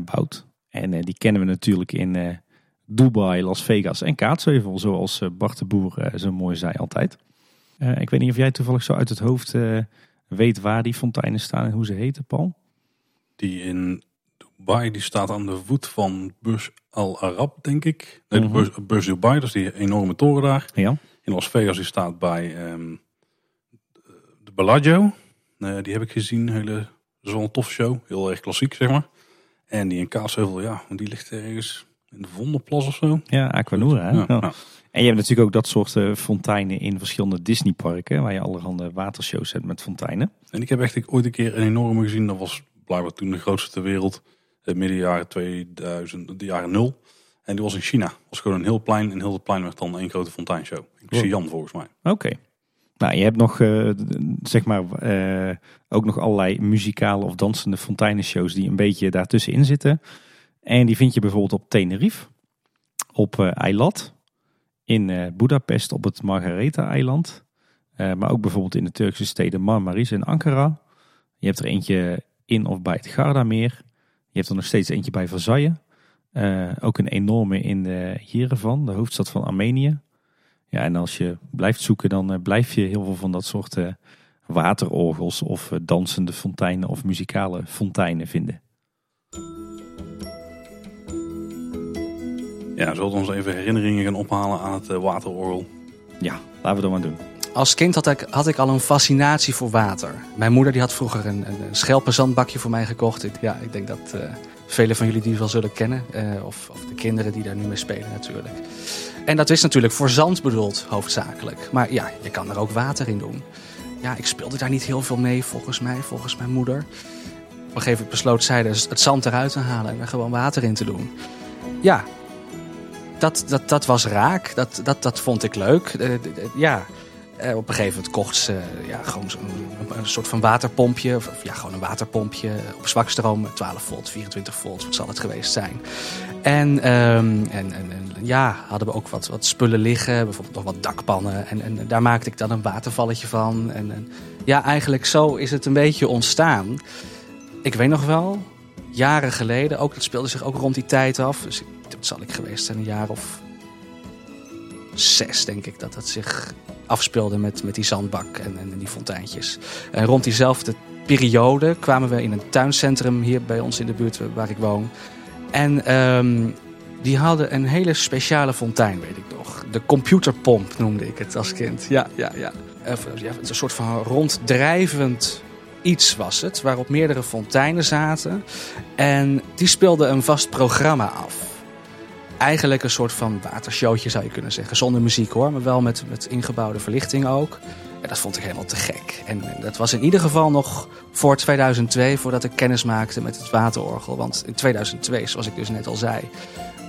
bouwt. En die kennen we natuurlijk in Dubai, Las Vegas en Kaatsheuvel. Zoals Bart de Boer zo mooi zei altijd. Ik weet niet of jij toevallig zo uit het hoofd weet waar die fonteinen staan en hoe ze heten, Paul. Die in Dubai, die staat aan de voet van Burj Al Arab, denk ik. Nee, Mhm. Burj Dubai, dat is die enorme toren daar. Ja. In Las Vegas, die staat bij ehm, de Bellagio. Eh, die heb ik gezien, hele, een tof show. Heel erg klassiek, zeg maar. En die in Kaatsheuvel, ja, die ligt ergens in de Vondelplas of zo. Ja, Aquanura. Hè? Ja, Ja. ja. En je hebt natuurlijk ook dat soort eh, fonteinen in verschillende Disneyparken. Waar je allerhande watershows hebt met fonteinen. En ik heb echt ooit een keer een enorme gezien. Dat was blijkbaar toen de grootste ter wereld. eh, Midden jaren 2000, de jaren nul. En die was in China. Het was gewoon een heel plein. En heel het plein werd dan één grote fonteinshow. Ik zie Jan volgens mij. Oké. Nou, je hebt nog, eh, zeg maar, ook nog allerlei muzikale of dansende fonteinenshows die een beetje daartussenin zitten. En die vind je bijvoorbeeld op Tenerife, op eh Eilat, in eh Budapest op het Margaretha-eiland. Eh, maar ook bijvoorbeeld in de Turkse steden Marmaris en Ankara. Je hebt er eentje in of bij het Gardameer. Je hebt er nog steeds eentje bij Versailles. Ook een enorme in de Yerevan, de hoofdstad van Armenië. Ja, en als je blijft zoeken, dan blijf je heel veel van dat soort waterorgels of dansende fonteinen of muzikale fonteinen vinden. Ja, zullen we ons even herinneringen gaan ophalen aan het eh, waterorgel. Ja, laten we dat maar doen. Als kind had ik, had ik al een fascinatie voor water. Mijn moeder die had vroeger een, een, schelpenzandbakje voor mij gekocht. Ik, ja, ik denk dat eh velen van jullie die wel zullen kennen. eh, of, of de kinderen die daar nu mee spelen natuurlijk. En dat is natuurlijk voor zand bedoeld, hoofdzakelijk. Maar ja, je kan er ook water in doen. Ja, ik speelde daar niet heel veel mee, volgens mij, volgens mijn moeder. Op een gegeven moment besloot zij dus het zand eruit te halen en er gewoon water in te doen. Ja, dat, dat, dat was raak. Dat, dat, dat vond ik leuk. Eh, ja, eh, op een gegeven moment kocht ze ja, gewoon een, soort van waterpompje. Of, of ja, gewoon een waterpompje op zwakstroom. 12 volt, 24 volt, wat zal het geweest zijn. En, ehm, en, en, en ja, hadden we ook wat, wat spullen liggen. Bijvoorbeeld nog wat dakpannen. En, en daar maakte ik dan een watervalletje van. En, en ja, eigenlijk zo is het een beetje ontstaan. Ik weet nog wel, jaren geleden, ook, dat speelde zich ook rond die tijd af. Dus dat zal ik geweest zijn, een jaar of zes, denk ik, dat dat zich afspeelde met, met die zandbak en, en die fonteintjes. En rond diezelfde periode kwamen we in een tuincentrum hier bij ons in de buurt waar ik woon. En ehm, Die hadden een hele speciale fontein, weet ik nog. De computerpomp noemde ik het als kind. Ja, ja, ja. ja een soort van ronddrijvend iets was het, waarop meerdere fonteinen zaten. En die speelden een vast programma af. Eigenlijk een soort van watershowtje zou je kunnen zeggen. Zonder muziek hoor, maar wel met, met ingebouwde verlichting ook. En dat vond ik helemaal te gek. En dat was in ieder geval nog voor 2002, voordat ik kennis maakte met het waterorgel. Want in 2002, zoals ik dus net al zei,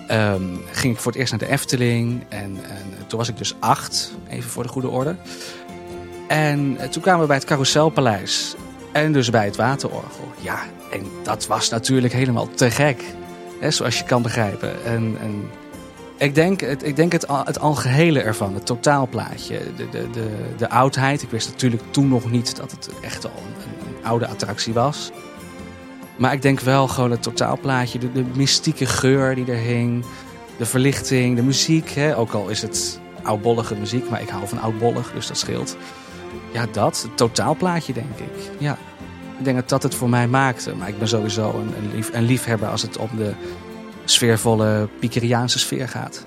ehm, ging ik voor het eerst naar de Efteling. En, en, toen was ik dus acht, even voor de goede orde. En toen kwamen we bij het Carouselpaleis. En dus bij het waterorgel. Ja, en dat was natuurlijk helemaal te gek. Hè, zoals je kan begrijpen. En, en ik denk, het, ik denk het, het algehele ervan, het totaalplaatje, de, de, de, de oudheid. Ik wist natuurlijk toen nog niet dat het echt al een, een oude attractie was. Maar ik denk wel gewoon het totaalplaatje, de, de mystieke geur die er hing, de verlichting, de muziek. Hè? Ook al is het oudbollige muziek, maar ik hou van oudbollig, dus dat scheelt. Ja, dat. Het totaalplaatje, denk ik. Ja. Ik denk dat dat het voor mij maakte. Maar ik ben sowieso een, een, lief, een liefhebber als het om de sfeervolle Pikeriaanse sfeer gaat.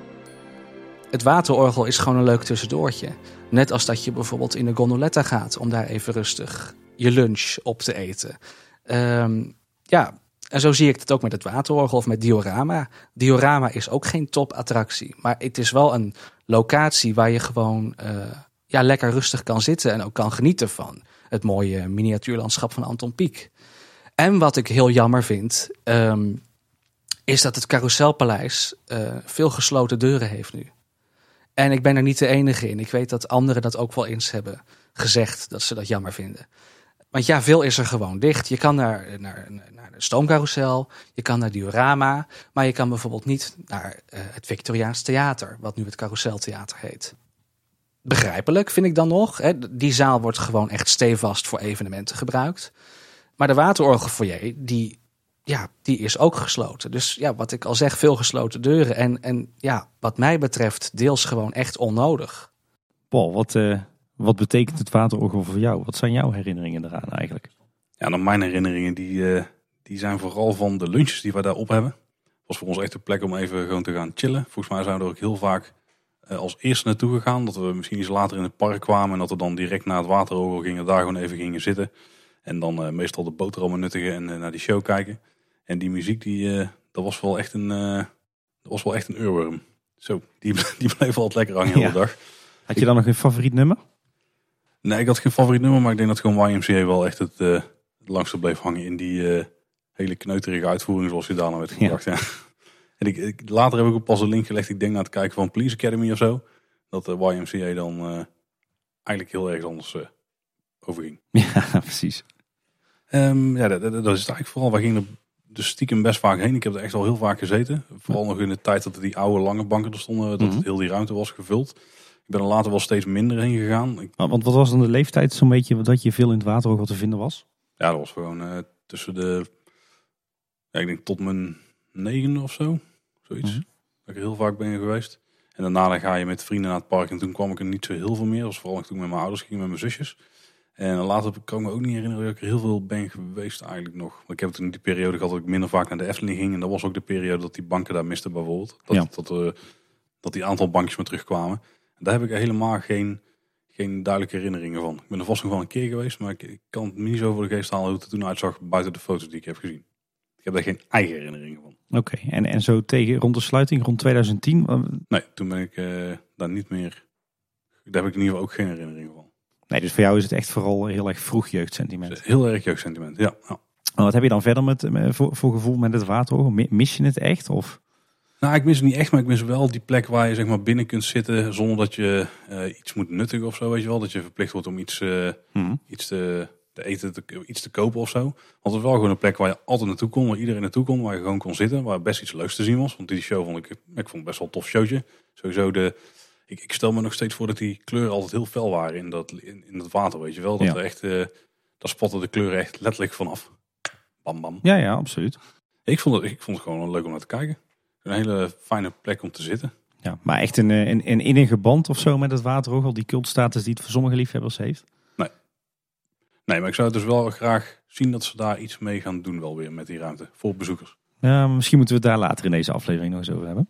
Het waterorgel is gewoon een leuk tussendoortje. Net als dat je bijvoorbeeld in de gondoletta gaat om daar even rustig je lunch op te eten. Ehm, ja, en zo zie ik het ook met het waterorgel of met Diorama. Diorama is ook geen topattractie, maar het is wel een locatie waar je gewoon uh, ja, lekker rustig kan zitten en ook kan genieten van het mooie miniatuurlandschap van Anton Pieck. En wat ik heel jammer vind, um, is dat het Carouselpaleis uh, veel gesloten deuren heeft nu. En ik ben er niet de enige in. Ik weet dat anderen dat ook wel eens hebben gezegd, dat ze dat jammer vinden. Want ja, veel is er gewoon dicht. Je kan naar, naar, naar de stoomcarousel, je kan naar Diorama, maar je kan bijvoorbeeld niet naar uh, het Victoriaans Theater, wat nu het Carouseltheater heet begrijpelijk, vind ik dan nog. Die zaal wordt gewoon echt stevast voor evenementen gebruikt. Maar de waterorgelfoyer, die, ja, die is ook gesloten. Dus ja, wat ik al zeg, veel gesloten deuren. En, en ja, wat mij betreft, deels gewoon echt onnodig. Paul, wat, uh, wat betekent het waterorgel voor jou? Wat zijn jouw herinneringen eraan eigenlijk? Ja, dan mijn herinneringen, die, uh, die zijn vooral van de lunches die we daar op hebben. Het was voor ons echt een plek om even gewoon te gaan chillen. Volgens mij zijn we er ook heel vaak eh, als eerste naartoe gegaan. Dat we misschien iets later in het park kwamen en dat we dan direct naar het waterorgel gingen, daar gewoon even gingen zitten. En dan uh, meestal de boterhammen nuttigen en uh, naar die show kijken. En die muziek, die, uh, dat was wel echt een, dat was wel echt een oorworm. Zo, die, die bleef altijd lekker hangen de hele dag. Had je dan nog een favoriet nummer? Nee, ik had geen favoriet nummer, maar ik denk dat gewoon YMCA wel echt het, het langste bleef hangen in die hele kneuterige uitvoering zoals je daarna werd gebracht. Ja. ja. En ik, ik, later heb ik ook pas een link gelegd, ik denk naar het kijken van Police Academy of zo. Dat de YMCA dan uh, eigenlijk heel erg anders uh, overging. Ja, precies. Um, ja, dat, dat, dat, is het eigenlijk vooral. Wij gingen er dus stiekem best vaak heen. Ik heb er echt al heel vaak gezeten. Vooral nog in de tijd dat er die oude lange banken er stonden. Dat mm -hmm. heel die ruimte was gevuld. Ik ben er later wel steeds minder heen gegaan. Ik... Want wat was dan de leeftijd zo'n beetje dat je veel in het water ook wat te vinden was? Ja, dat was gewoon uh, tussen de... Ja, ik denk tot mijn negen of zo. Zoiets. -hmm. Dat ik heel vaak ben geweest. En daarna dan ga je met vrienden naar het park. En toen kwam ik er niet zo heel veel meer. Dat was vooral toen ik met mijn ouders ging, met mijn zusjes. En later kan ik me ook niet herinneren dat ik er heel veel ben geweest eigenlijk nog. Want ik heb toen die periode gehad dat ik minder vaak naar de Efteling ging. En dat was ook de periode dat die banken daar misten bijvoorbeeld. Dat, ja. dat, uh, dat die aantal bankjes maar terugkwamen. En daar heb ik helemaal geen, geen duidelijke herinneringen van. Ik ben er vast nog wel een keer geweest. Maar ik, ik kan het me niet zo voor de geest halen hoe het er toen uitzag buiten de foto's die ik heb gezien. Ik heb daar geen eigen herinneringen van. Oké, okay. en, en zo tegen rond de sluiting, rond 2010? Nee, toen ben ik uh, daar niet meer. Daar heb ik in ieder geval ook geen herinneringen van. Nee, dus voor jou is het echt vooral heel erg vroeg jeugdsentiment. Heel erg jeugdsentiment, ja. ja. Wat heb je dan verder met, voor, voor, gevoel met het waterorgel? Mis je het echt? Of? Nou, ik mis het niet echt, maar ik mis wel die plek waar je zeg maar binnen kunt zitten zonder dat je uh, iets moet nuttigen of zo, weet je wel. Dat je verplicht wordt om iets, uh, hmm. iets te, te eten, te, iets te kopen of zo. Want het was wel gewoon een plek waar je altijd naartoe kon, waar iedereen naartoe kon, waar je gewoon kon zitten, waar best iets leuks te zien was. Want die show vond ik, ik vond best wel een tof showtje. Sowieso de, ik, ik, stel me nog steeds voor dat die kleuren altijd heel fel waren in dat, in, in dat water, weet je wel. Dat ja. er echt, uh, daar spotten de kleuren echt letterlijk vanaf. Bam, bam. Ja, ja, absoluut. Ik vond het, ik vond het gewoon leuk om naar te kijken. Een hele fijne plek om te zitten. Ja, maar echt een, een, een innige band of zo met het waterorgel, die cultstatus die het voor sommige liefhebbers heeft? Nee. Maar ik zou het dus wel graag zien dat ze daar iets mee gaan doen wel weer met die ruimte voor bezoekers. Ja, misschien moeten we het daar later in deze aflevering nog eens over hebben.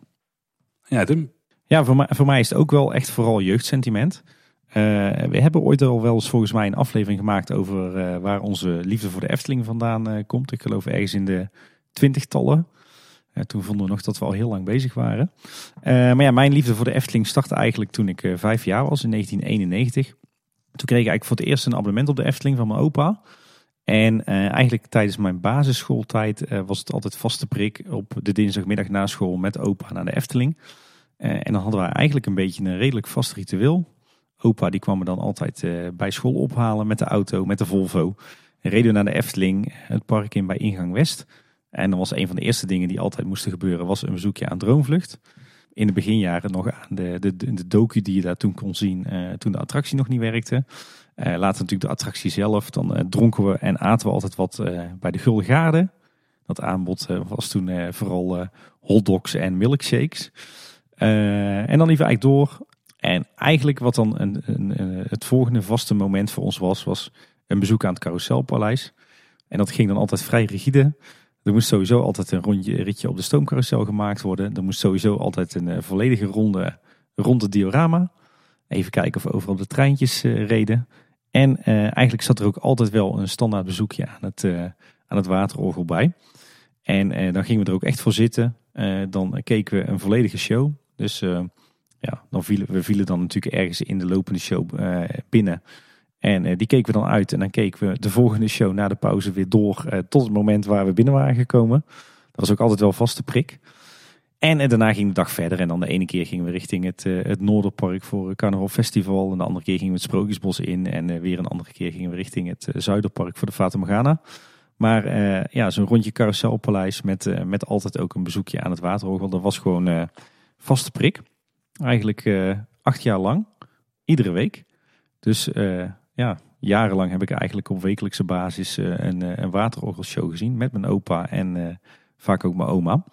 Ja, Tim. Ja, voor mij, voor mij is het ook wel echt vooral jeugdsentiment. Uh, we hebben ooit al wel eens volgens mij een aflevering gemaakt over uh, waar onze liefde voor de Efteling vandaan uh, komt. Ik geloof ergens in de twintigtallen. toen vonden we nog dat we al heel lang bezig waren. maar ja, mijn liefde voor de Efteling startte eigenlijk toen ik vijf jaar was, in 1991. Toen kreeg ik eigenlijk voor het eerst een abonnement op de Efteling van mijn opa. En eigenlijk tijdens mijn basisschooltijd was het altijd vaste prik op de dinsdagmiddag na school met opa naar de Efteling. en dan hadden we eigenlijk een beetje een redelijk vast ritueel opa die kwam me dan altijd bij school ophalen met de auto, met de Volvo. En reden naar de Efteling, het park in bij ingang West. En dan was een van de eerste dingen die altijd moesten gebeuren, was een bezoekje aan Droomvlucht. In de beginjaren nog aan de, de, de, docu die je daar toen kon zien, uh, toen de attractie nog niet werkte. Uh, later natuurlijk de attractie zelf. Dan dronken we en aten we altijd wat bij de Gulden. Dat aanbod was toen vooral hotdogs en milkshakes. en dan liever eigenlijk door en eigenlijk wat dan een, een, het volgende vaste moment voor ons was, was een bezoek aan het Carouselpaleis. En dat ging dan altijd vrij rigide. Er moest sowieso altijd een rondje, ritje op de stoomcarousel gemaakt worden. Er moest sowieso altijd een uh, volledige ronde rond het diorama. Even kijken of overal de treintjes uh, reden. En uh, eigenlijk zat er ook altijd wel een standaard bezoekje aan het, aan het waterorgel bij. En dan gingen we er ook echt voor zitten. dan keken we een volledige show. Dus ja, dan vielen, we vielen dan natuurlijk ergens in de lopende show uh, binnen. En uh, die keken we dan uit. En dan keken we de volgende show na de pauze weer door uh, tot het moment waar we binnen waren gekomen. Dat was ook altijd wel vaste prik. En, daarna ging de dag verder. En dan de ene keer gingen we richting het, het Noorderpark voor Carnaval Festival. En de andere keer gingen we het Sprookjesbos in. En weer een andere keer gingen we richting het Zuiderpark voor de Fata Morgana. Maar ja, zo'n rondje carouselpaleis met, met altijd ook een bezoekje aan het Waterorgel. Dat was gewoon vaste prik. Eigenlijk acht jaar lang. Iedere week. Dus ja, jarenlang heb ik eigenlijk op wekelijkse basis uh, een, een waterorgelshow gezien. Met mijn opa en vaak ook mijn oma.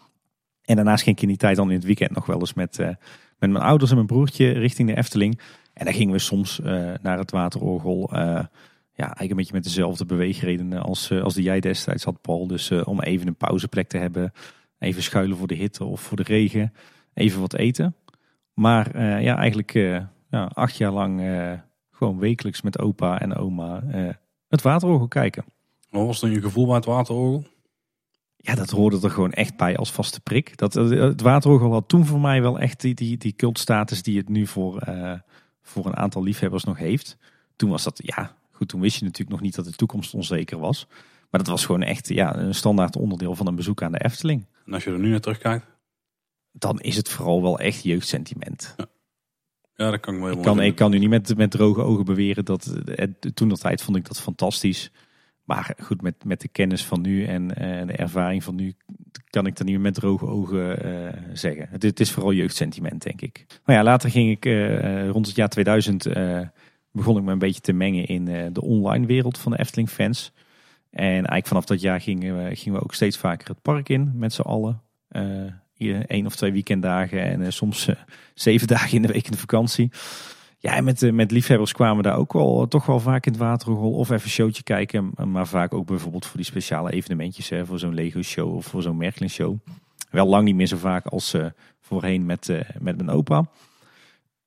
En daarnaast ging ik in die tijd dan in het weekend nog wel eens met, met mijn ouders en mijn broertje richting de Efteling. En dan gingen we soms naar het waterorgel. ja, eigenlijk een beetje met dezelfde beweegredenen als, als die jij destijds had, Paul. Dus om even een pauzeplek te hebben. Even schuilen voor de hitte of voor de regen. Even wat eten. Maar ja, eigenlijk ja, acht jaar lang gewoon wekelijks met opa en oma het waterorgel kijken. Wat was dan je gevoel bij het waterorgel? Ja, dat hoorde er gewoon echt bij als vaste prik. Dat, het waterorgel had toen voor mij wel echt die, die, die cultstatus die het nu voor, voor een aantal liefhebbers nog heeft. Toen was dat, ja, goed, toen wist je natuurlijk nog niet dat de toekomst onzeker was. Maar dat was gewoon echt ja, een standaard onderdeel van een bezoek aan de Efteling. En als je er nu naar terugkijkt? dan is het vooral wel echt jeugdsentiment. Ja, ja dat kan ik wel ik kan, ik kan nu niet met, met droge ogen beweren dat het, toen dat tijd vond ik dat fantastisch. Maar goed, met, met de kennis van nu en uh, de ervaring van nu kan ik dat niet meer met droge ogen uh, zeggen. Het, het, is vooral jeugdsentiment, denk ik. Maar ja, later ging ik uh, rond het jaar 2000 begon ik me een beetje te mengen in de online wereld van de Efteling fans. En eigenlijk vanaf dat jaar gingen we, gingen we ook steeds vaker het park in met z'n allen één of twee weekenddagen en uh, soms uh, zeven dagen in de week in de vakantie. Ja, met, uh, met liefhebbers kwamen daar ook wel toch wel vaak in het waterrol of even een showtje kijken. Maar vaak ook bijvoorbeeld voor die speciale evenementjes, hè, voor zo'n Lego show of voor zo'n Merklin show. Wel lang niet meer zo vaak als voorheen met, met mijn opa.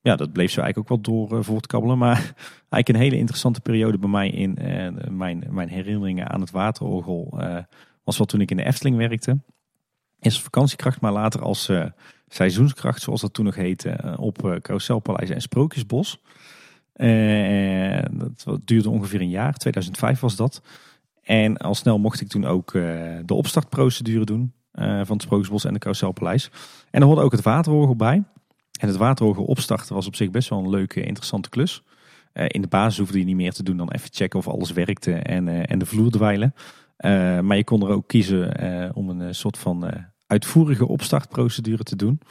Ja, dat bleef zo eigenlijk ook wel door voortkabbelen. Maar eigenlijk een hele interessante periode bij mij in mijn, mijn herinneringen aan het waterorgel was wel toen ik in de Efteling werkte. Eerst vakantiekracht, maar later als uh, seizoenskracht, zoals dat toen nog heette, uh, op uh, Carouselpaleis en Sprookjesbos. dat duurde ongeveer een jaar, 2005 was dat. En al snel mocht ik toen ook de opstartprocedure doen van het Sprookjesbos en de Carouselpaleis. En er hoorde ook het waterorgel bij. En het waterorgel opstarten was op zich best wel een leuke, interessante klus. in de basis hoefde je niet meer te doen dan even checken of alles werkte en, en de vloer dweilen. Uh, maar je kon er ook kiezen uh, om een soort van uitvoerige opstartprocedure te doen.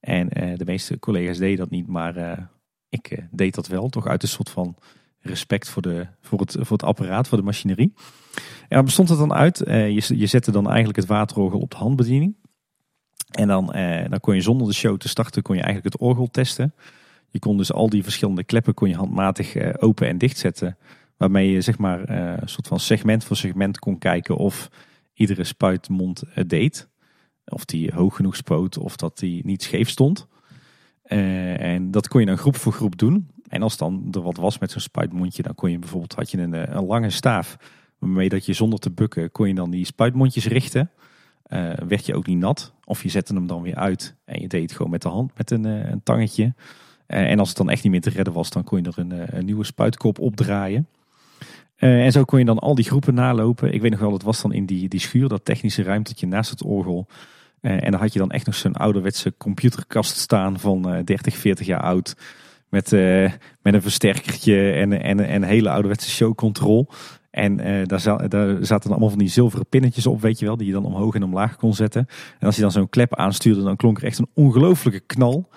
En de meeste collega's deden dat niet, maar ik deed dat wel. Toch uit een soort van respect voor, de, voor, het, voor het apparaat, voor de machinerie. En waar bestond het dan uit? je, je zette dan eigenlijk het waterorgel op de handbediening. En dan, dan kon je zonder de show te starten, kon je eigenlijk het orgel testen. Je kon dus al die verschillende kleppen kon je handmatig open en dicht zetten. Waarmee je zeg maar uh, een soort van segment voor segment kon kijken of iedere spuitmond het deed. Of die hoog genoeg spoot of dat die niet scheef stond. Eh, en dat kon je dan groep voor groep doen. En als dan er wat was met zo'n spuitmondje, dan kon je bijvoorbeeld, had je een, eh, een lange staaf. Waarmee dat je zonder te bukken, kon je dan die spuitmondjes richten. Eh, werd je ook niet nat. Of je zette hem dan weer uit en je deed het gewoon met de hand, met een, een tangetje. en als het dan echt niet meer te redden was, dan kon je er een, een nieuwe spuitkop opdraaien. En zo kon je dan al die groepen nalopen. Ik weet nog wel, het was dan in die, die schuur, dat technische ruimtetje naast het orgel. en dan had je dan echt nog zo'n ouderwetse computerkast staan van 30, 40 jaar oud. Met, uh, met een versterkertje en, en, en een hele ouderwetse showcontrol. En uh, daar, za daar zaten allemaal van die zilveren pinnetjes op, weet je wel, die je dan omhoog en omlaag kon zetten. En als je dan zo'n klep aanstuurde, dan klonk er echt een ongelofelijke knal.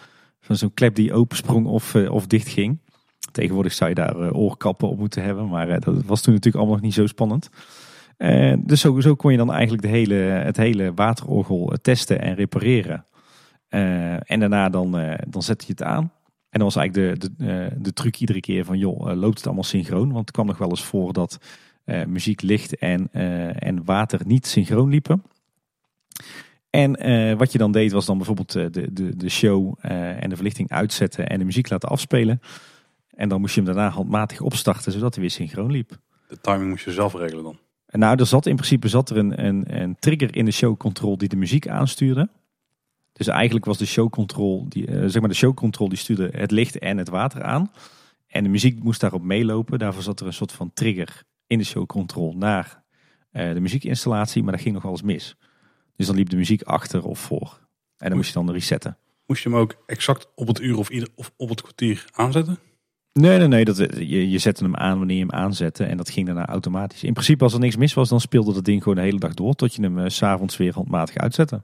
Zo'n klep die opensprong of, uh, of dicht ging. Tegenwoordig zou je daar oorkappen op moeten hebben, maar dat was toen natuurlijk allemaal nog niet zo spannend. dus zo, zo kon je dan eigenlijk de hele, het hele waterorgel testen en repareren. en daarna dan, dan zette je het aan. En dan was eigenlijk de, de, de truc iedere keer van, joh, loopt het allemaal synchroon? Want het kwam nog wel eens voor dat muziek, licht en, en water niet synchroon liepen. En wat je dan deed was dan bijvoorbeeld de, de, de show en de verlichting uitzetten en de muziek laten afspelen. En dan moest je hem daarna handmatig opstarten, zodat hij weer synchroon liep. De timing moest je zelf regelen dan? En nou, er zat in principe zat er een, een, een trigger in de show control die de muziek aanstuurde. Dus eigenlijk was de showcontrol, die, uh, zeg maar de showcontrol die stuurde het licht en het water aan. En de muziek moest daarop meelopen. Daarvoor zat er een soort van trigger in de showcontrol naar uh, de muziekinstallatie. Maar dat ging nog eens mis. Dus dan liep de muziek achter of voor. En dan moest je dan resetten. Moest je hem ook exact op het uur of, ieder, of op het kwartier aanzetten? Nee, nee, nee. Dat, je, je zette hem aan wanneer je hem aanzette. En dat ging daarna automatisch. In principe als er niks mis was, dan speelde dat ding gewoon de hele dag door. Tot je hem uh, s'avonds weer handmatig uitzette.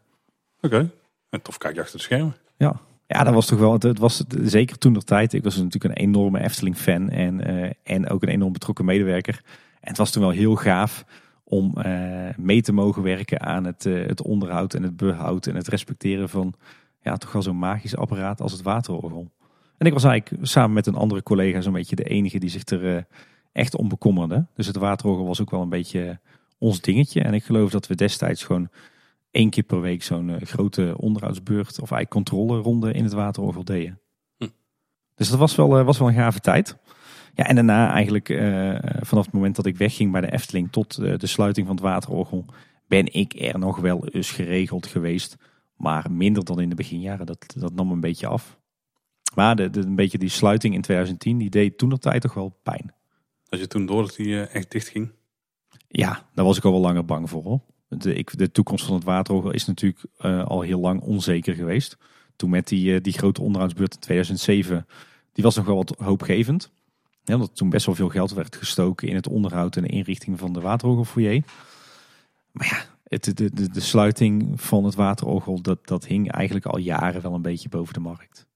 Oké. Een tof kijkje achter de schermen. Ja. Ja, dat was toch wel, het was zeker toen de tijd. Ik was natuurlijk een enorme Efteling-fan en, uh, en ook een enorm betrokken medewerker. En het was toen wel heel gaaf om uh, mee te mogen werken aan het, het onderhoud en het behoud en het respecteren van ja, toch wel zo'n magisch apparaat als het waterorgel. En ik was eigenlijk samen met een andere collega zo'n beetje de enige die zich er echt om bekommerde. Dus het waterorgel was ook wel een beetje ons dingetje. En ik geloof dat we destijds gewoon één keer per week zo'n uh, grote onderhoudsbeurt of eigenlijk controleronde in het waterorgel deden. Hm. Dus dat was wel, was wel een gave tijd. Ja, en daarna eigenlijk uh, vanaf het moment dat ik wegging bij de Efteling tot de sluiting van het waterorgel, ben ik er nog wel eens geregeld geweest. Maar minder dan in de beginjaren. Dat, dat nam een beetje af. Maar de, de, een beetje die sluiting in 2010, die deed toen op tijd toch wel pijn. Als je toen door dat die echt dicht ging? Ja, daar was ik al wel langer bang voor. Hoor de, ik, de toekomst van het waterorgel is natuurlijk uh, al heel lang onzeker geweest. Toen met die, uh, die grote onderhoudsbeurt in 2007, die was nog wel wat hoopgevend. Ja, omdat toen best wel veel geld werd gestoken in het onderhoud en de inrichting van de waterorgelfoyer. Maar ja, het, de, de, de sluiting van het waterorgel, dat, dat hing eigenlijk al jaren wel een beetje boven de markt.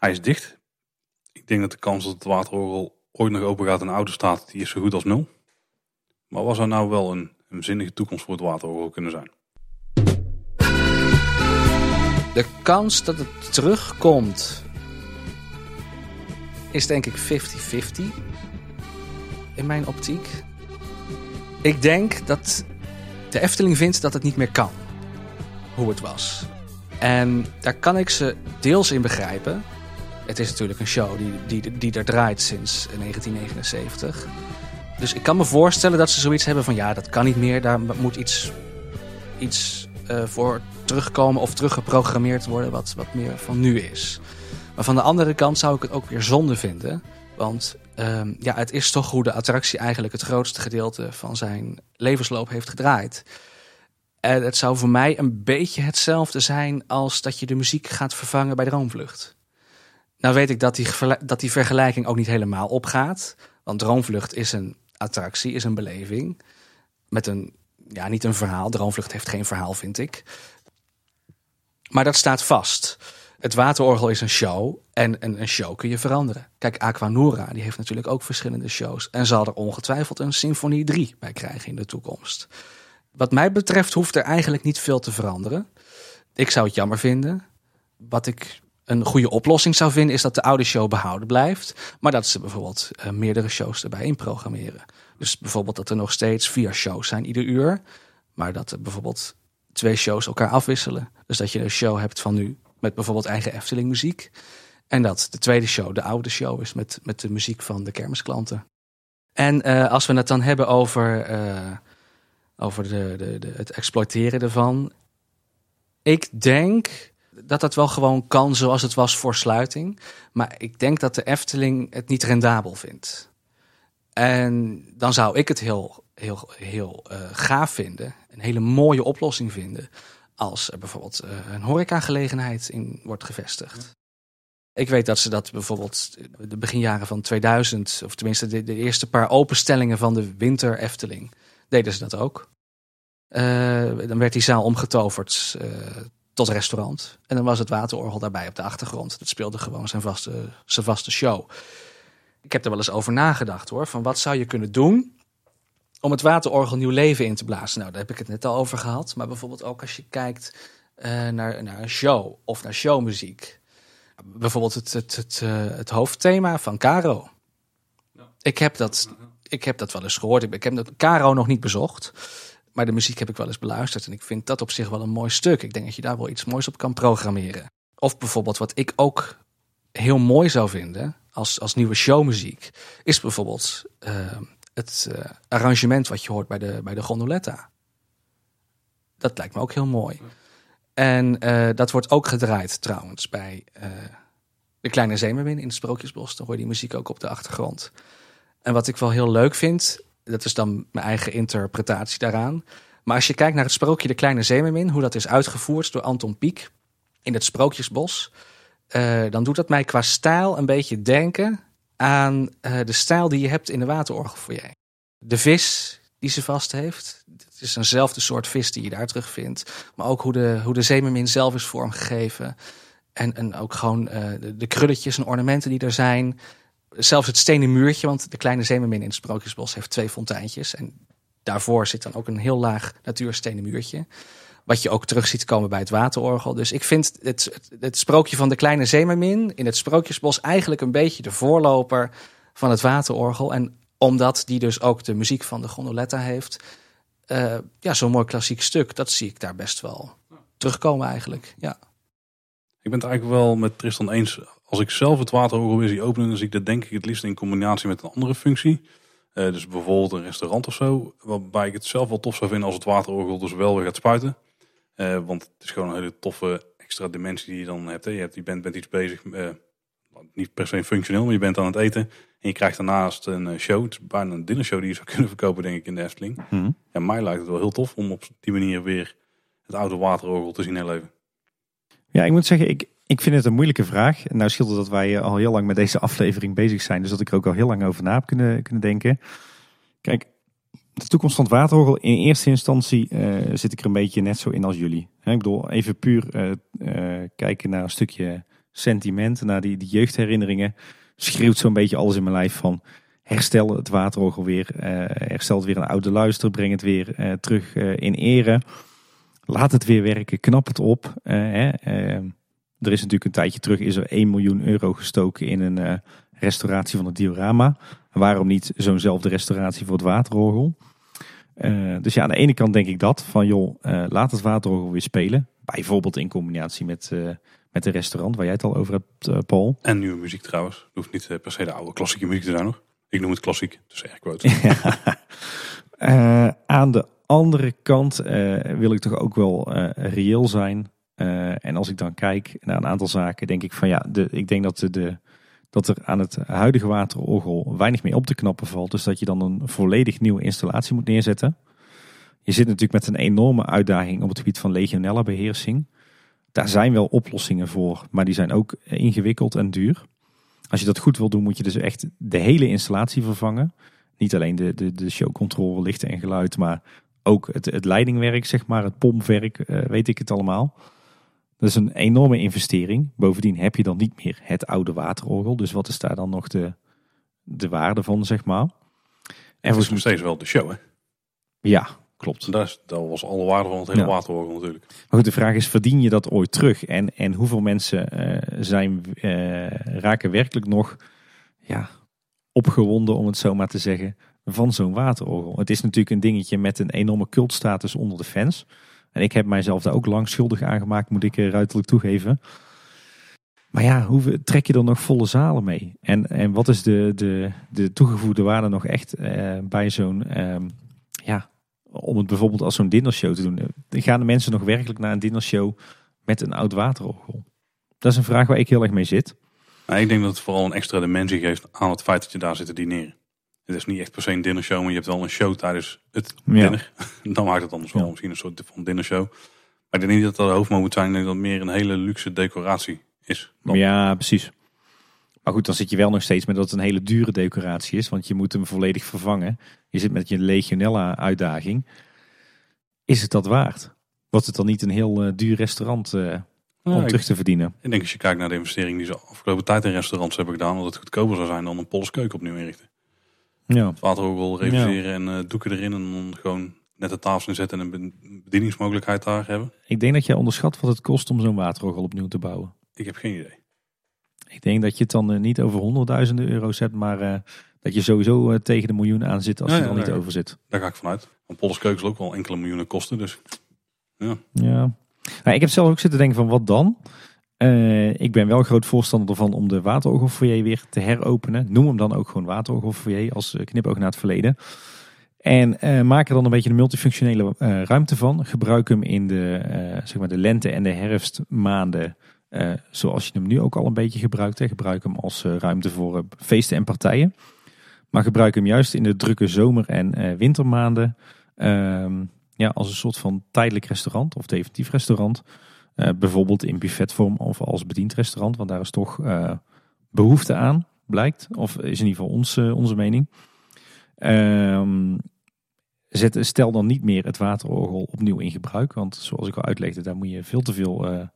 Hij is dicht. Ik denk dat de kans dat het waterorgel ooit nog open gaat in oude staat, die is zo goed als nul. Maar was er nou wel een een zinnige toekomst voor het waterorgel kunnen zijn. De kans dat het terugkomt is denk ik 50-50 in mijn optiek. Ik denk dat de Efteling vindt dat het niet meer kan hoe het was. En daar kan ik ze deels in begrijpen. Het is natuurlijk een show die, die, die er draait sinds 1979. Dus ik kan me voorstellen dat ze zoiets hebben van ja, dat kan niet meer. Daar moet iets, iets uh, voor terugkomen of teruggeprogrammeerd worden wat, wat meer van nu is. Maar van de andere kant zou ik het ook weer zonde vinden. Want um, ja, het is toch hoe de attractie eigenlijk het grootste gedeelte van zijn levensloop heeft gedraaid. En het zou voor mij een beetje hetzelfde zijn als dat je de muziek gaat vervangen bij Droomvlucht. Nou weet ik dat die, dat die vergelijking ook niet helemaal opgaat. Want Droomvlucht is een attractie, is een beleving. Met een, ja, niet een verhaal. Droomvlucht heeft geen verhaal, vind ik. Maar dat staat vast. Het waterorgel is een show en, een show kun je veranderen. Kijk, Aquanura die heeft natuurlijk ook verschillende shows. En zal er ongetwijfeld een Symfonie 3 bij krijgen in de toekomst. Wat mij betreft hoeft er eigenlijk niet veel te veranderen. Ik zou het jammer vinden. Wat ik een goede oplossing zou vinden, is dat de oude show behouden blijft. Maar dat ze bijvoorbeeld uh, meerdere shows erbij inprogrammeren. Dus bijvoorbeeld dat er nog steeds vier shows zijn ieder uur. Maar dat er bijvoorbeeld twee shows elkaar afwisselen. Dus dat je een show hebt van nu met bijvoorbeeld eigen Efteling muziek. En dat de tweede show de oude show is met, met de muziek van de kermisklanten. En uh, als we het dan hebben over, uh, over de, de, het exploiteren ervan. Ik denk dat dat wel gewoon kan zoals het was voor sluiting. Maar ik denk dat de Efteling het niet rendabel vindt. En dan zou ik het heel, heel, heel uh, gaaf vinden. Een hele mooie oplossing vinden. Als er bijvoorbeeld uh, een horecagelegenheid in wordt gevestigd. Ik weet dat ze dat bijvoorbeeld de beginjaren van 2000, of tenminste de, eerste paar openstellingen van de Winter Efteling, deden ze dat ook. Uh, dan werd die zaal omgetoverd tot restaurant. En dan was het waterorgel daarbij op de achtergrond. Dat speelde gewoon zijn vaste, zijn vaste show. Ik heb er wel eens over nagedacht hoor. Van wat zou je kunnen doen om het waterorgel nieuw leven in te blazen? Nou, daar heb ik het net al over gehad. Maar bijvoorbeeld ook als je kijkt uh, naar, naar een show of naar showmuziek bijvoorbeeld het, het, het, uh, het hoofdthema van Caro. Ja. Ik, heb dat, ik heb dat wel eens gehoord. Ik heb dat Caro nog niet bezocht. Maar de muziek heb ik wel eens beluisterd. En ik vind dat op zich wel een mooi stuk. Ik denk dat je daar wel iets moois op kan programmeren. Of bijvoorbeeld wat ik ook heel mooi zou vinden als, als nieuwe showmuziek. Is bijvoorbeeld uh, het uh, arrangement wat je hoort bij de, bij de gondoletta. Dat lijkt me ook heel mooi. En uh, dat wordt ook gedraaid trouwens bij de Kleine Zeemermin in het Sprookjesbos. Dan hoor je die muziek ook op de achtergrond. En wat ik wel heel leuk vind, dat is dan mijn eigen interpretatie daaraan. Maar als je kijkt naar het sprookje De Kleine Zeemermin, hoe dat is uitgevoerd door Anton Pieck in het Sprookjesbos, uh, dan doet dat mij qua stijl een beetje denken aan de stijl die je hebt in de waterorgelfoyer. De vis die ze vast heeft. Het is eenzelfde soort vis die je daar terugvindt. Maar ook hoe de, hoe de zeemermin zelf is vormgegeven. En, en ook gewoon uh, de, de, krulletjes en ornamenten die er zijn. Zelfs het stenen muurtje, want de kleine zeemermin in het Sprookjesbos heeft twee fonteintjes. En daarvoor zit dan ook een heel laag natuurstenen muurtje. Wat je ook terug ziet komen bij het waterorgel. Dus ik vind het, het, sprookje van de kleine zeemermin in het Sprookjesbos eigenlijk een beetje de voorloper van het waterorgel. En omdat die dus ook de muziek van de gondoletta heeft. Uh, ja, zo'n mooi klassiek stuk, dat zie ik daar best wel terugkomen eigenlijk. Ja. Ik ben het eigenlijk wel met Tristan eens. Als ik zelf het waterorgel weer zie openen, dan zie ik dat denk ik het liefst in combinatie met een andere functie. Uh, dus bijvoorbeeld een restaurant of zo. Waarbij ik het zelf wel tof zou vinden als het waterorgel dus wel weer gaat spuiten. Uh, want het is gewoon een hele toffe extra dimensie die je dan hebt. Hè. Je, hebt, je bent, bent iets bezig, niet per se functioneel, maar je bent aan het eten. En je krijgt daarnaast een eh, show. Het is bijna een dinnershow die je zou kunnen verkopen, denk ik, in de Efteling. Mm Ja, mij lijkt het wel heel tof om op die manier weer het oude waterorgel te zien herleven. Ja, ik moet zeggen, ik, ik vind het een moeilijke vraag. Nou scheelt dat wij eh, al heel lang met deze aflevering bezig zijn. Dus dat ik er ook al heel lang over na heb kunnen, kunnen denken. Kijk, de toekomst van het waterorgel. In eerste instantie uh, zit ik er een beetje net zo in als jullie. Ik bedoel, even puur uh, kijken naar een stukje sentiment, naar die, die jeugdherinneringen schreeuwt zo'n beetje alles in mijn lijf van herstel het waterorgel weer, herstel het weer een oude luister, breng het weer terug in ere. Laat het weer werken, knap het op. Hè. Er is natuurlijk een tijdje terug is er 1 miljoen euro gestoken in een restauratie van het diorama. Waarom niet zo'nzelfde restauratie voor het waterorgel? dus ja, aan de ene kant denk ik dat, van joh, laat het waterorgel weer spelen. Bijvoorbeeld in combinatie met met een restaurant waar jij het al over hebt, Paul. En nieuwe muziek trouwens. Het hoeft niet per se de oude klassieke muziek te zijn nog. Ik noem het klassiek, dus uh, aan de andere kant wil ik toch ook wel reëel zijn. En als ik dan kijk naar een aantal zaken, denk ik van ja, de, ik denk dat, de, dat er aan het huidige waterorgel weinig meer op te knappen valt. Dus dat je dan een volledig nieuwe installatie moet neerzetten. Je zit natuurlijk met een enorme uitdaging op het gebied van legionella beheersing. Daar zijn wel oplossingen voor, maar die zijn ook ingewikkeld en duur. Als je dat goed wil doen, moet je dus echt de hele installatie vervangen. Niet alleen de, de, de showcontrole, lichten en geluid, maar ook het, het leidingwerk, zeg maar, het pompwerk, uh, weet ik het allemaal. Dat is een enorme investering. Bovendien heb je dan niet meer het oude waterorgel. Dus wat is daar dan nog de, de waarde van, zeg maar? En het is nog steeds wel de show, hè? Ja, Klopt. Dat, is, dat was alle waarde van het hele ja. waterorgel natuurlijk. Maar goed, de vraag is, verdien je dat ooit terug? En, en hoeveel mensen uh, zijn, uh, raken werkelijk nog ja, opgewonden, om het zo maar te zeggen, van zo'n waterorgel? Het is natuurlijk een dingetje met een enorme cultstatus onder de fans. En ik heb mijzelf daar ook lang schuldig aan gemaakt, moet ik eh, ruiterlijk toegeven. Maar ja, hoe trek je er nog volle zalen mee? En, en wat is de, de, de toegevoegde waarde nog echt eh, bij zo'n, ehm, ja, om het bijvoorbeeld als zo'n dinnershow te doen? Gaan de mensen nog werkelijk naar een dinnershow met een oud waterorgel? Dat is een vraag waar ik heel erg mee zit. Nou, ik denk dat het vooral een extra dimensie geeft aan het feit dat je daar zit te dineren. Het is niet echt per se een dinnershow, maar je hebt wel een show tijdens het Ja. dinner. Dan maakt het anders wel Ja. misschien een soort van dinnershow. Maar ik denk niet dat dat de hoofdmoot moet zijn. Ik denk dat het meer een hele luxe decoratie is. Dan. Ja, precies. Maar goed, dan zit je wel nog steeds met dat het een hele dure decoratie is. Want je moet hem volledig vervangen. Je zit met je Legionella-uitdaging. Is het dat waard? Wordt het dan niet een heel eh, duur restaurant eh, Ja, om terug te verdienen? ik denk als je kijkt naar de investering die ze afgelopen tijd in restaurants hebben gedaan. Dat het goedkoper zou zijn dan een Pols keuken opnieuw inrichten. Ja. Reviseren en eh, doeken erin. En dan gewoon net de tafel inzetten en een be- bedieningsmogelijkheid daar hebben. Ik denk dat jij onderschat wat het kost om zo'n waterorgel opnieuw te bouwen. Ik heb geen idee. Ik denk dat je het dan eh, niet over honderdduizenden euro's hebt, maar eh, dat je sowieso tegen de miljoen aan zit als Ja, je ja, er al niet ja. over zit. Daar ga ik vanuit. Want Pols keuken zal ook wel enkele miljoenen kosten. Dus Ja. Nou, ik heb zelf ook zitten denken van wat dan? Eh, ik ben wel groot voorstander ervan om de waterorgelfoyer weer te heropenen. Noem hem dan ook gewoon waterorgelfoyer als eh, knipoog naar het verleden. En eh, maak er dan een beetje een multifunctionele ruimte van. Gebruik hem in de, zeg maar de lente- en de herfstmaanden. zoals je hem nu ook al een beetje gebruikt. Hè. Gebruik hem als ruimte voor feesten en partijen. Maar gebruik hem juist in de drukke zomer- en wintermaanden. ehm, ja, als een soort van tijdelijk restaurant of definitief restaurant. Eh, bijvoorbeeld in buffetvorm of als bediend restaurant. Want daar is toch eh, behoefte aan, blijkt. Of is in ieder geval ons, eh, onze mening. Ehm, zet, stel dan niet meer het waterorgel opnieuw in gebruik. Want zoals ik al uitlegde, daar moet je veel te veel eh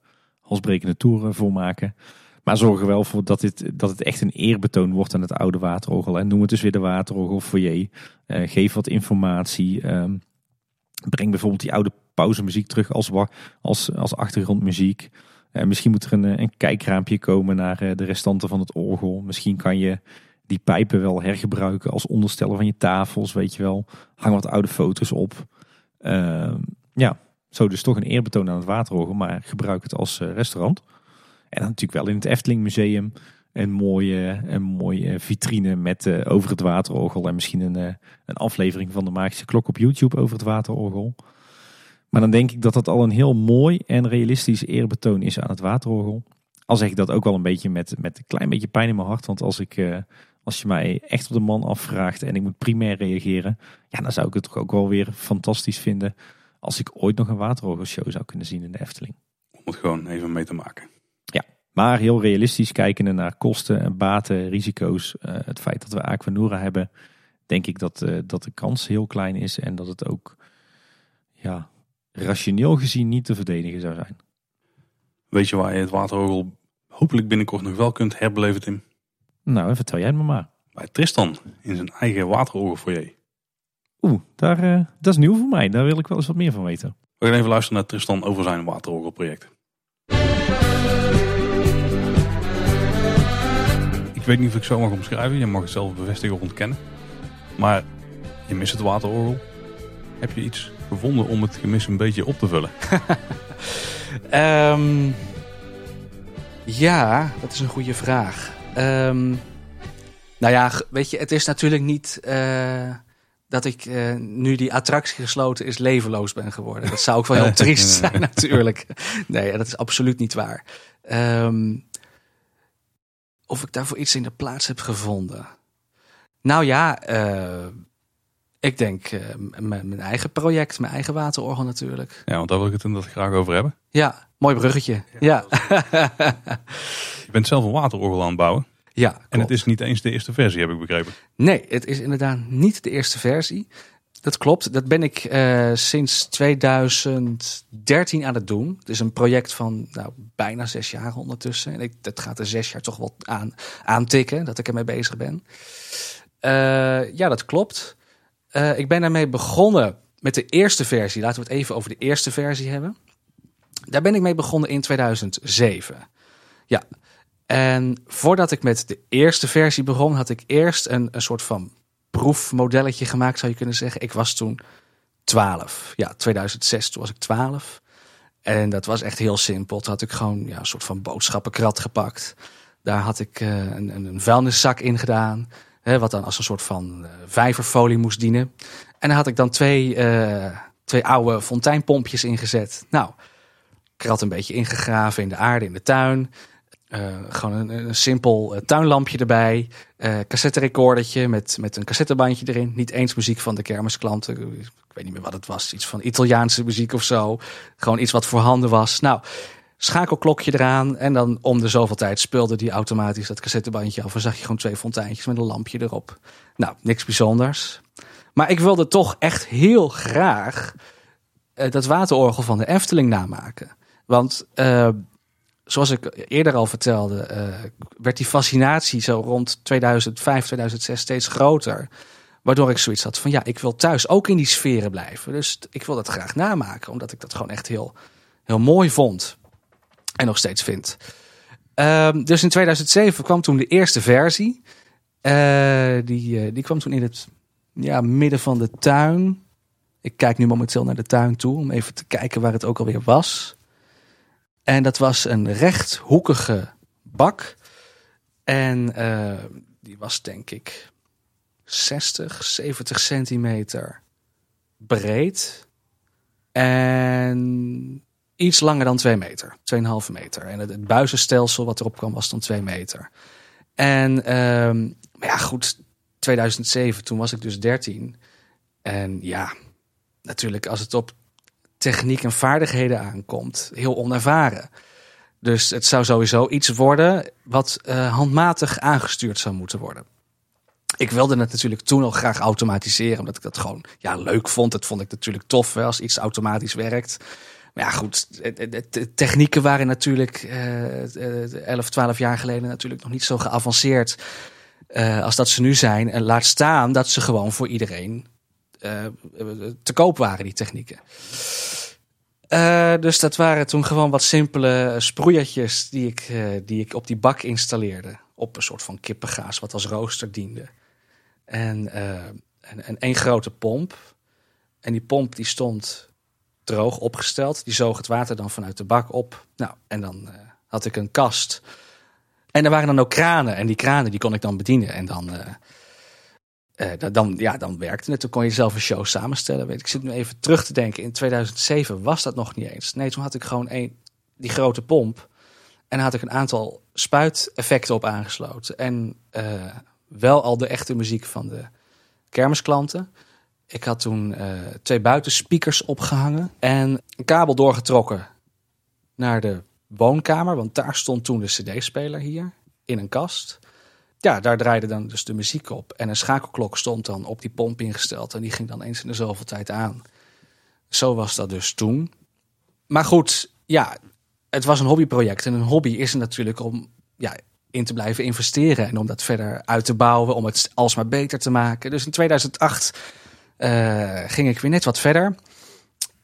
halsbrekende toeren voor maken. Maar zorg er wel voor dat, dit, dat het echt een eerbetoon wordt aan het oude waterorgel. En noem het dus weer de waterorgel foyer. Eh, geef wat informatie. ehm, breng bijvoorbeeld die oude pauzemuziek terug als, als, als achtergrondmuziek. Eh, misschien moet er een, eh, een kijkraampje komen naar eh, de restanten van het orgel. Misschien kan je die pijpen wel hergebruiken als onderstellen van je tafels, weet je wel. Hang wat oude foto's op. Ehm, ja, zo dus toch een eerbetoon aan het waterorgel, maar gebruik het als restaurant. En dan natuurlijk wel in het Efteling Museum een mooie, een mooie vitrine met over het waterorgel. En misschien een, een aflevering van de Magische Klok op YouTube over het waterorgel. Maar dan denk ik dat dat al een heel mooi en realistisch eerbetoon is aan het waterorgel. Al zeg ik dat ook wel een beetje met, met een klein beetje pijn in mijn hart. Want als, ik, eh, als je mij echt op de man afvraagt en ik moet primair reageren. Ja, dan zou ik het toch ook wel weer fantastisch vinden als ik ooit nog een waterorgelshow zou kunnen zien in de Efteling. om het gewoon even mee te maken. Maar heel realistisch kijkende naar kosten en baten, risico's. eh, het feit dat we Aquanura hebben, denk ik dat, eh, dat de kans heel klein is. En dat het ook ja, rationeel gezien niet te verdedigen zou zijn. Weet je waar je het waterorgel hopelijk binnenkort nog wel kunt herbeleven, Tim? Nou, vertel jij het me maar. Bij Tristan in zijn eigen waterorgelfoyer. Oeh, daar, eh, dat is nieuw voor mij. Daar wil ik wel eens wat meer van weten. We gaan even luisteren naar Tristan over zijn waterorgelproject. Ik weet niet of ik zo mag omschrijven. Je mag het zelf bevestigen of ontkennen. Maar je mist het waterorgel. Heb je iets gevonden om het gemis een beetje op te vullen? Ehm, ja, dat is een goede vraag. Ehm, nou ja, weet je, het is natuurlijk niet eh, dat ik eh, nu die attractie gesloten is levenloos ben geworden. Dat zou ook wel heel triest zijn natuurlijk. Nee, dat is absoluut niet waar. Ehm, of ik daarvoor iets in de plaats heb gevonden. Nou ja, eh, ik denk eh, mijn eigen project, mijn eigen waterorgel natuurlijk. Ja, want daar wil ik het inderdaad graag over hebben. Ja, mooi bruggetje. Ja, Je bent zelf een waterorgel aan het bouwen. ja. En het is niet eens de eerste versie, heb ik begrepen. Nee, het is inderdaad niet de eerste versie. Dat klopt. Dat ben ik eh, sinds 2013 aan het doen. Het is een project van nou, bijna zes jaar ondertussen. En ik, dat gaat er zes jaar toch wel aan, aantikken dat ik ermee bezig ben. Eh, ja, dat klopt. Eh, ik ben daarmee begonnen met de eerste versie. Laten we het even over de eerste versie hebben. Daar ben ik mee begonnen in 2007. Ja. En voordat ik met de eerste versie begon, had ik eerst een, soort van proefmodelletje gemaakt, zou je kunnen zeggen. Ik was toen 12. Ja, 2006, toen was ik 12. En dat was echt heel simpel. Toen had ik gewoon ja, een soort van boodschappenkrat gepakt. Daar had ik uh, een, een vuilniszak in gedaan. Wat dan als een soort van uh, vijverfolie moest dienen. En daar had ik dan twee, uh, twee oude fonteinpompjes ingezet. Nou, krat een beetje ingegraven in de aarde in de tuin. Uh, gewoon een, simpel tuinlampje erbij. Uh, cassette recordertje met, met een cassettebandje erin. Niet eens muziek van de kermisklanten. Ik weet niet meer wat het was. Iets van Italiaanse muziek of zo. Gewoon iets wat voorhanden was. Nou, schakelklokje eraan. En dan om de zoveel tijd speelde die automatisch dat cassettebandje af. En zag je gewoon twee fonteintjes met een lampje erop. Nou, niks bijzonders. Maar ik wilde toch echt heel graag dat waterorgel van de Efteling namaken. Want zoals ik eerder al vertelde, uh, werd die fascinatie zo rond 2005, 2006 steeds groter. Waardoor ik zoiets had van ja, ik wil thuis ook in die sferen blijven. Dus ik wil dat graag namaken, omdat ik dat gewoon echt heel, heel mooi vond. En nog steeds vind. Uh, dus in 2007 kwam toen de eerste versie. Uh, die, die kwam toen in het ja, midden van de tuin. Ik kijk nu momenteel naar de tuin toe om even te kijken waar het ook alweer was. En dat was een rechthoekige bak. En uh, die was denk ik 60, 70 centimeter breed. En iets langer dan 2 meter. 2,5 meter. En het, buizenstelsel wat erop kwam was dan 2 meter. En uh, maar ja, goed. 2007, toen was ik dus 13. En ja, natuurlijk als het op techniek en vaardigheden aankomt, heel onervaren. Dus het zou sowieso iets worden wat uh, handmatig aangestuurd zou moeten worden. Ik wilde het natuurlijk toen al graag automatiseren, omdat ik dat gewoon ja, leuk vond. Dat vond ik natuurlijk tof als iets automatisch werkt. Maar ja, goed, de technieken waren natuurlijk uh, 11, 12 jaar geleden natuurlijk nog niet zo geavanceerd uh, als dat ze nu zijn. En laat staan dat ze gewoon voor iedereen uh, te koop waren, die technieken. Uh, dus dat waren toen gewoon wat simpele sproeiertjes die ik, die ik op die bak installeerde. Op een soort van kippengaas wat als rooster diende. En, en, en één grote pomp. En die pomp die stond droog opgesteld. Die zoog het water dan vanuit de bak op. Nou, en dan had ik een kast. En er waren dan ook kranen. En die kranen die kon ik dan bedienen. En dan uh, dan, ja, dan werkte het. Toen kon je zelf een show samenstellen. Weet ik. zit nu even terug te denken. In 2007 was dat nog niet eens. Nee, toen had ik gewoon een, die grote pomp. En had ik een aantal spuiteffecten op aangesloten. En wel al de echte muziek van de kermisklanten. Ik had toen uh, twee buitenspeakers opgehangen. En een kabel doorgetrokken naar de woonkamer. Want daar stond toen de cd-speler hier. In een kast ja, daar draaide dan dus de muziek op. En een schakelklok stond dan op die pomp ingesteld. En die ging dan eens in de zoveel tijd aan. Zo was dat dus toen. Maar goed, ja, het was een hobbyproject. En een hobby is natuurlijk om ja, in te blijven investeren. En om dat verder uit te bouwen. Om het alsmaar beter te maken. Dus in 2008 uh, ging ik weer net wat verder.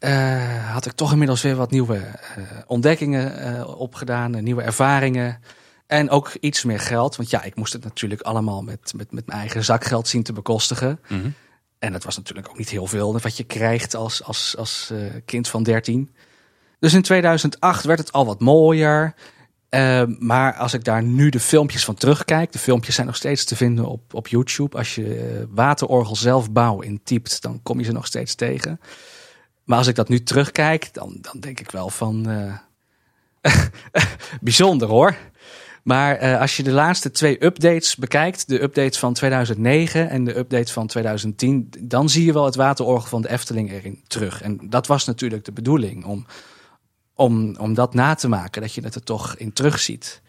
Uh, had ik toch inmiddels weer wat nieuwe uh, ontdekkingen opgedaan. nieuwe ervaringen. En ook iets meer geld. Want ja, ik moest het natuurlijk allemaal met, met, met mijn eigen zakgeld zien te bekostigen. Mm -hmm. En dat was natuurlijk ook niet heel veel wat je krijgt als, als, als kind van 13. Dus in 2008 werd het al wat mooier. Uh, maar als ik daar nu de filmpjes van terugkijk, de filmpjes zijn nog steeds te vinden op, op YouTube. Als je uh, waterorgel zelfbouw intypt, dan kom je ze nog steeds tegen. Maar als ik dat nu terugkijk, dan, dan denk ik wel van. bijzonder hoor. Maar uh, als je de laatste twee updates bekijkt, de update van 2009 en de update van 2010, dan zie je wel het waterorgel van de Efteling erin terug. En dat was natuurlijk de bedoeling, om, om, om dat na te maken, dat je het er toch in terugziet.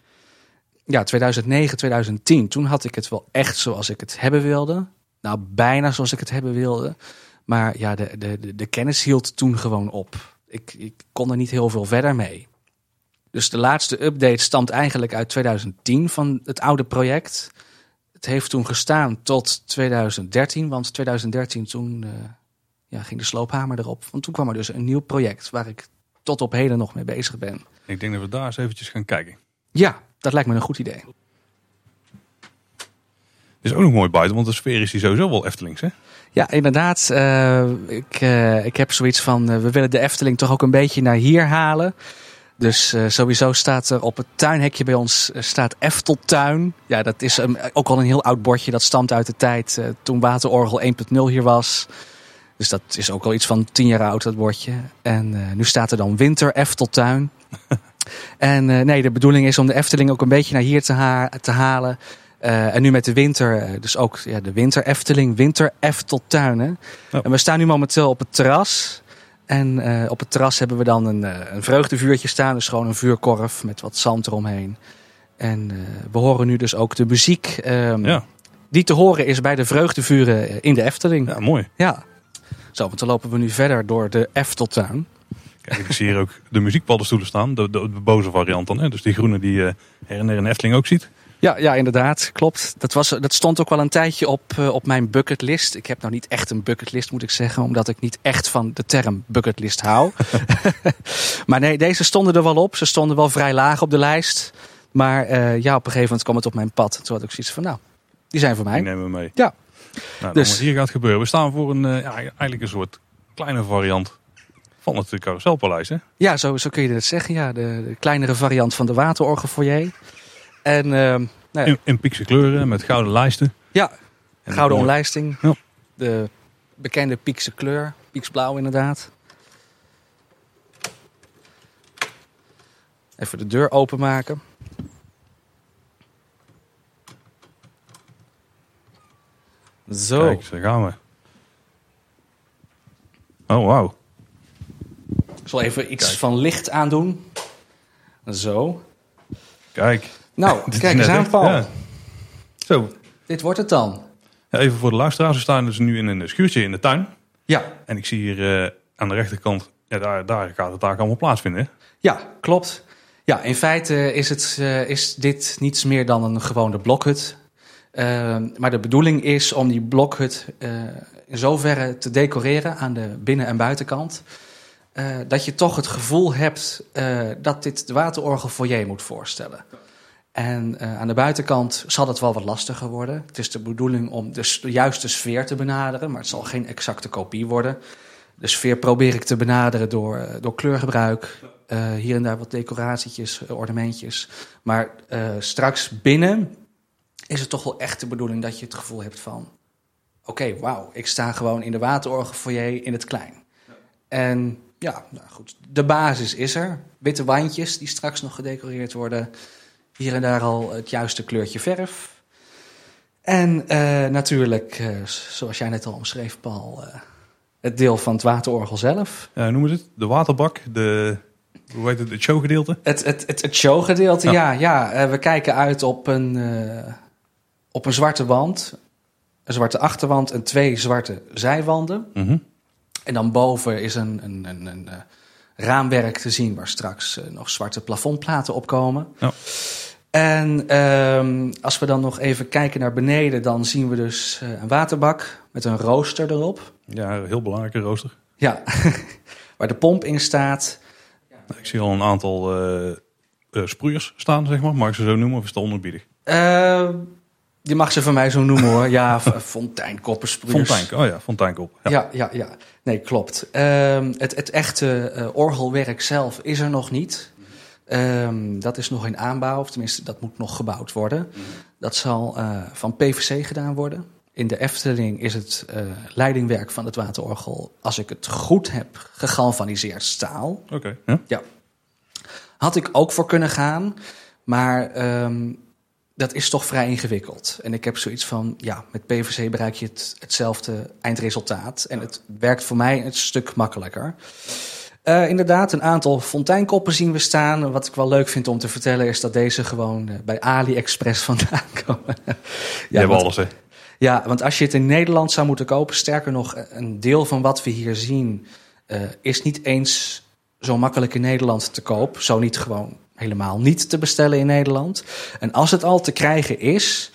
Ja, 2009, 2010, toen had ik het wel echt zoals ik het hebben wilde. Nou, bijna zoals ik het hebben wilde. Maar ja, de, de, de, kennis hield toen gewoon op. Ik, ik kon er niet heel veel verder mee. Dus de laatste update stamt eigenlijk uit 2010 van het oude project. Het heeft toen gestaan tot 2013, want 2013 toen uh, ja, ging de sloophamer erop. Want toen kwam er dus een nieuw project waar ik tot op heden nog mee bezig ben. Ik denk dat we daar eens eventjes gaan kijken. Ja, dat lijkt me een goed idee. Is ook nog mooi buiten, want de sfeer is hier sowieso wel Eftelings, hè? Ja, inderdaad. Eh, ik, eh, ik heb zoiets van, eh, we willen de Efteling toch ook een beetje naar hier halen. Dus sowieso staat er op het tuinhekje bij ons staat Efteltuin. Ja, dat is een, ook al een heel oud bordje. Dat stamt uit de tijd toen Waterorgel 1.0 hier was. Dus dat is ook al iets van tien jaar oud, dat bordje. En eh, nu staat er dan Winter Efteltuin. en eh, nee, de bedoeling is om de Efteling ook een beetje naar hier te, ha- te halen. Eh, en nu met de winter, dus ook ja, de Winter Efteling, Winter Efteltuin. Hè? Ja. En we staan nu momenteel op het terras. En op het terras hebben we dan een, een vreugdevuurtje staan. Dus gewoon een vuurkorf met wat zand eromheen. En we horen nu dus ook de muziek ehm, Ja, die te horen is bij de vreugdevuren in de Efteling. ja mooi. Ja. Zo, want dan lopen we nu verder door de Efteltuin. Kijk, ik zie hier ook de muziekpaddenstoelen staan. De, de, de boze variant dan, hè? Dus die groene die je her en in Efteling ook ziet. Ja, ja, inderdaad. Klopt. Dat, was, dat stond ook wel een tijdje op, eh, op mijn bucketlist. Ik heb nou niet echt een bucketlist, moet ik zeggen. Omdat ik niet echt van de term bucketlist hou. maar nee, deze stonden er wel op. Ze stonden wel vrij laag op de lijst. Maar eh, ja, op een gegeven moment kwam het op mijn pad. Toen had ik zoiets van, nou, die zijn voor Die mij. nemen we mee. Ja. Nou, Dus- dus hier gaat gebeuren. We staan voor een, eh, ja, eigenlijk een soort kleine variant van het carouselpaleis, hè? Ja, zo, zo kun je dat zeggen. Ja, de, de kleinere variant van de waterorgelfoyer. En ehm, nou ja, In, in piekse kleuren met gouden lijsten. ja, En Gouden omlijsting. Ja. De bekende piekse kleur. Pieksblauw inderdaad. Even de deur openmaken. Zo. Kijk, daar gaan we. Oh, wauw. Ik zal even iets Kijk. van licht aandoen. Zo. Kijk. Nou, Dit is kijk eens net aan echt- Paul. ja. Zo. Dit wordt het dan. Ja, even voor de luisteraars. We staan dus nu in een schuurtje in de tuin. Ja, En ik zie hier eh, aan de rechterkant, ja, daar, daar gaat het taak allemaal plaatsvinden. hè? Ja, klopt. Ja, in feite is, het, eh, is dit niets meer dan een gewone blokhut. Eh, maar de bedoeling is om die blokhut eh, in zoverre te decoreren aan de binnen- en buitenkant. eh, dat je toch het gevoel hebt eh, dat dit de waterorgel foyer moet voorstellen. En aan de buitenkant zal het wel wat lastiger worden. Het is de bedoeling om de, de juiste sfeer te benaderen, maar het zal geen exacte kopie worden. De sfeer probeer ik te benaderen door, door kleurgebruik. Hier en daar wat decoratietjes, ornamentjes. Maar straks binnen is het toch wel echt de bedoeling dat je het gevoel hebt van... Oké, wauw, ik sta gewoon in de waterorgelfoyer in het klein. En ja, nou goed, de basis is er. Witte wandjes die straks nog gedecoreerd worden. Hier en daar al het juiste kleurtje verf. En eh, natuurlijk, eh, zoals jij net al omschreef, Paul... eh, het deel van het waterorgel zelf. Ja, noemen ze het? De waterbak, de, hoe heet het, het showgedeelte. Het, het, het, het showgedeelte, Ja. ja. ja, we kijken uit op een, eh, op een zwarte wand. Een zwarte achterwand en twee zwarte zijwanden. Mhm. En dan boven is een, een, een, een eh, raamwerk te zien... waar straks eh, nog zwarte plafondplaten opkomen. Ja. En ehm, als we dan nog even kijken naar beneden... dan zien we dus eh, een waterbak met een rooster erop. Ja, een heel belangrijke rooster. Ja, waar de pomp in staat... Ik zie al een aantal sproeiers staan, zeg maar. Mag ik ze zo noemen of is het onderbiedig? Je mag ze van mij zo noemen hoor. Ja, fonteinkoppersproeiers. Fontijn, oh ja, Fonteinkop. Ja. Ja, ja, ja. Nee, klopt. Ehm, het, het echte eh, orgelwerk zelf is er nog niet. Ehm, dat is nog in aanbouw, of tenminste, dat moet nog gebouwd worden. Dat zal eh, van PVC gedaan worden. In de Efteling is het eh, leidingwerk van het waterorgel, als ik het goed heb, gegalvaniseerd staal. Oké. Ja? Had ik ook voor kunnen gaan, maar ehm, dat is toch vrij ingewikkeld. En ik heb zoiets van, ja, met PVC bereik je het, hetzelfde eindresultaat. En het werkt voor mij een stuk makkelijker. Eh, inderdaad, een aantal fonteinkoppen zien we staan. Wat ik wel leuk vind om te vertellen is dat deze gewoon eh, bij AliExpress vandaan komen. ja Je hebt alles, hè? ja, want als je het in Nederland zou moeten kopen, sterker nog, een deel van wat we hier zien eh, is niet eens zo makkelijk in Nederland te koop. Zo niet gewoon helemaal niet te bestellen in Nederland. En als het al te krijgen is,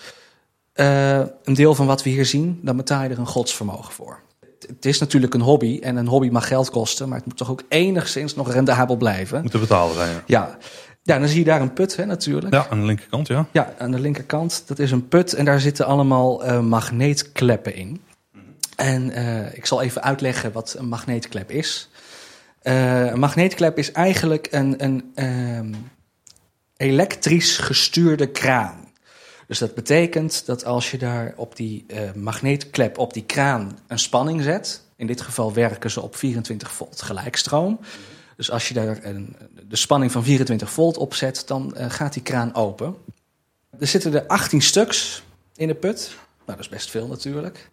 eh, een deel van wat we hier zien, dan betaal je er een godsvermogen voor. Het is natuurlijk een hobby en een hobby mag geld kosten, maar het moet toch ook enigszins nog rendabel blijven. Moet te betalen zijn, ja. Ja, Ja, dan zie je daar een put hè, natuurlijk. Ja, aan de linkerkant, ja. Ja, aan de linkerkant. Dat is een put en daar zitten allemaal eh, magneetkleppen in. En eh, ik zal even uitleggen wat een magneetklep is. Eh, een magneetklep is eigenlijk een, een ehm, elektrisch gestuurde kraan. Dus dat betekent dat als je daar op die eh, magneetklep, op die kraan, een spanning zet. In dit geval werken ze op 24 volt gelijkstroom. Dus als je daar de spanning van 24 volt op zet, dan eh, gaat die kraan open. Er zitten er 18 stuks in de put. Nou, dat is best veel natuurlijk.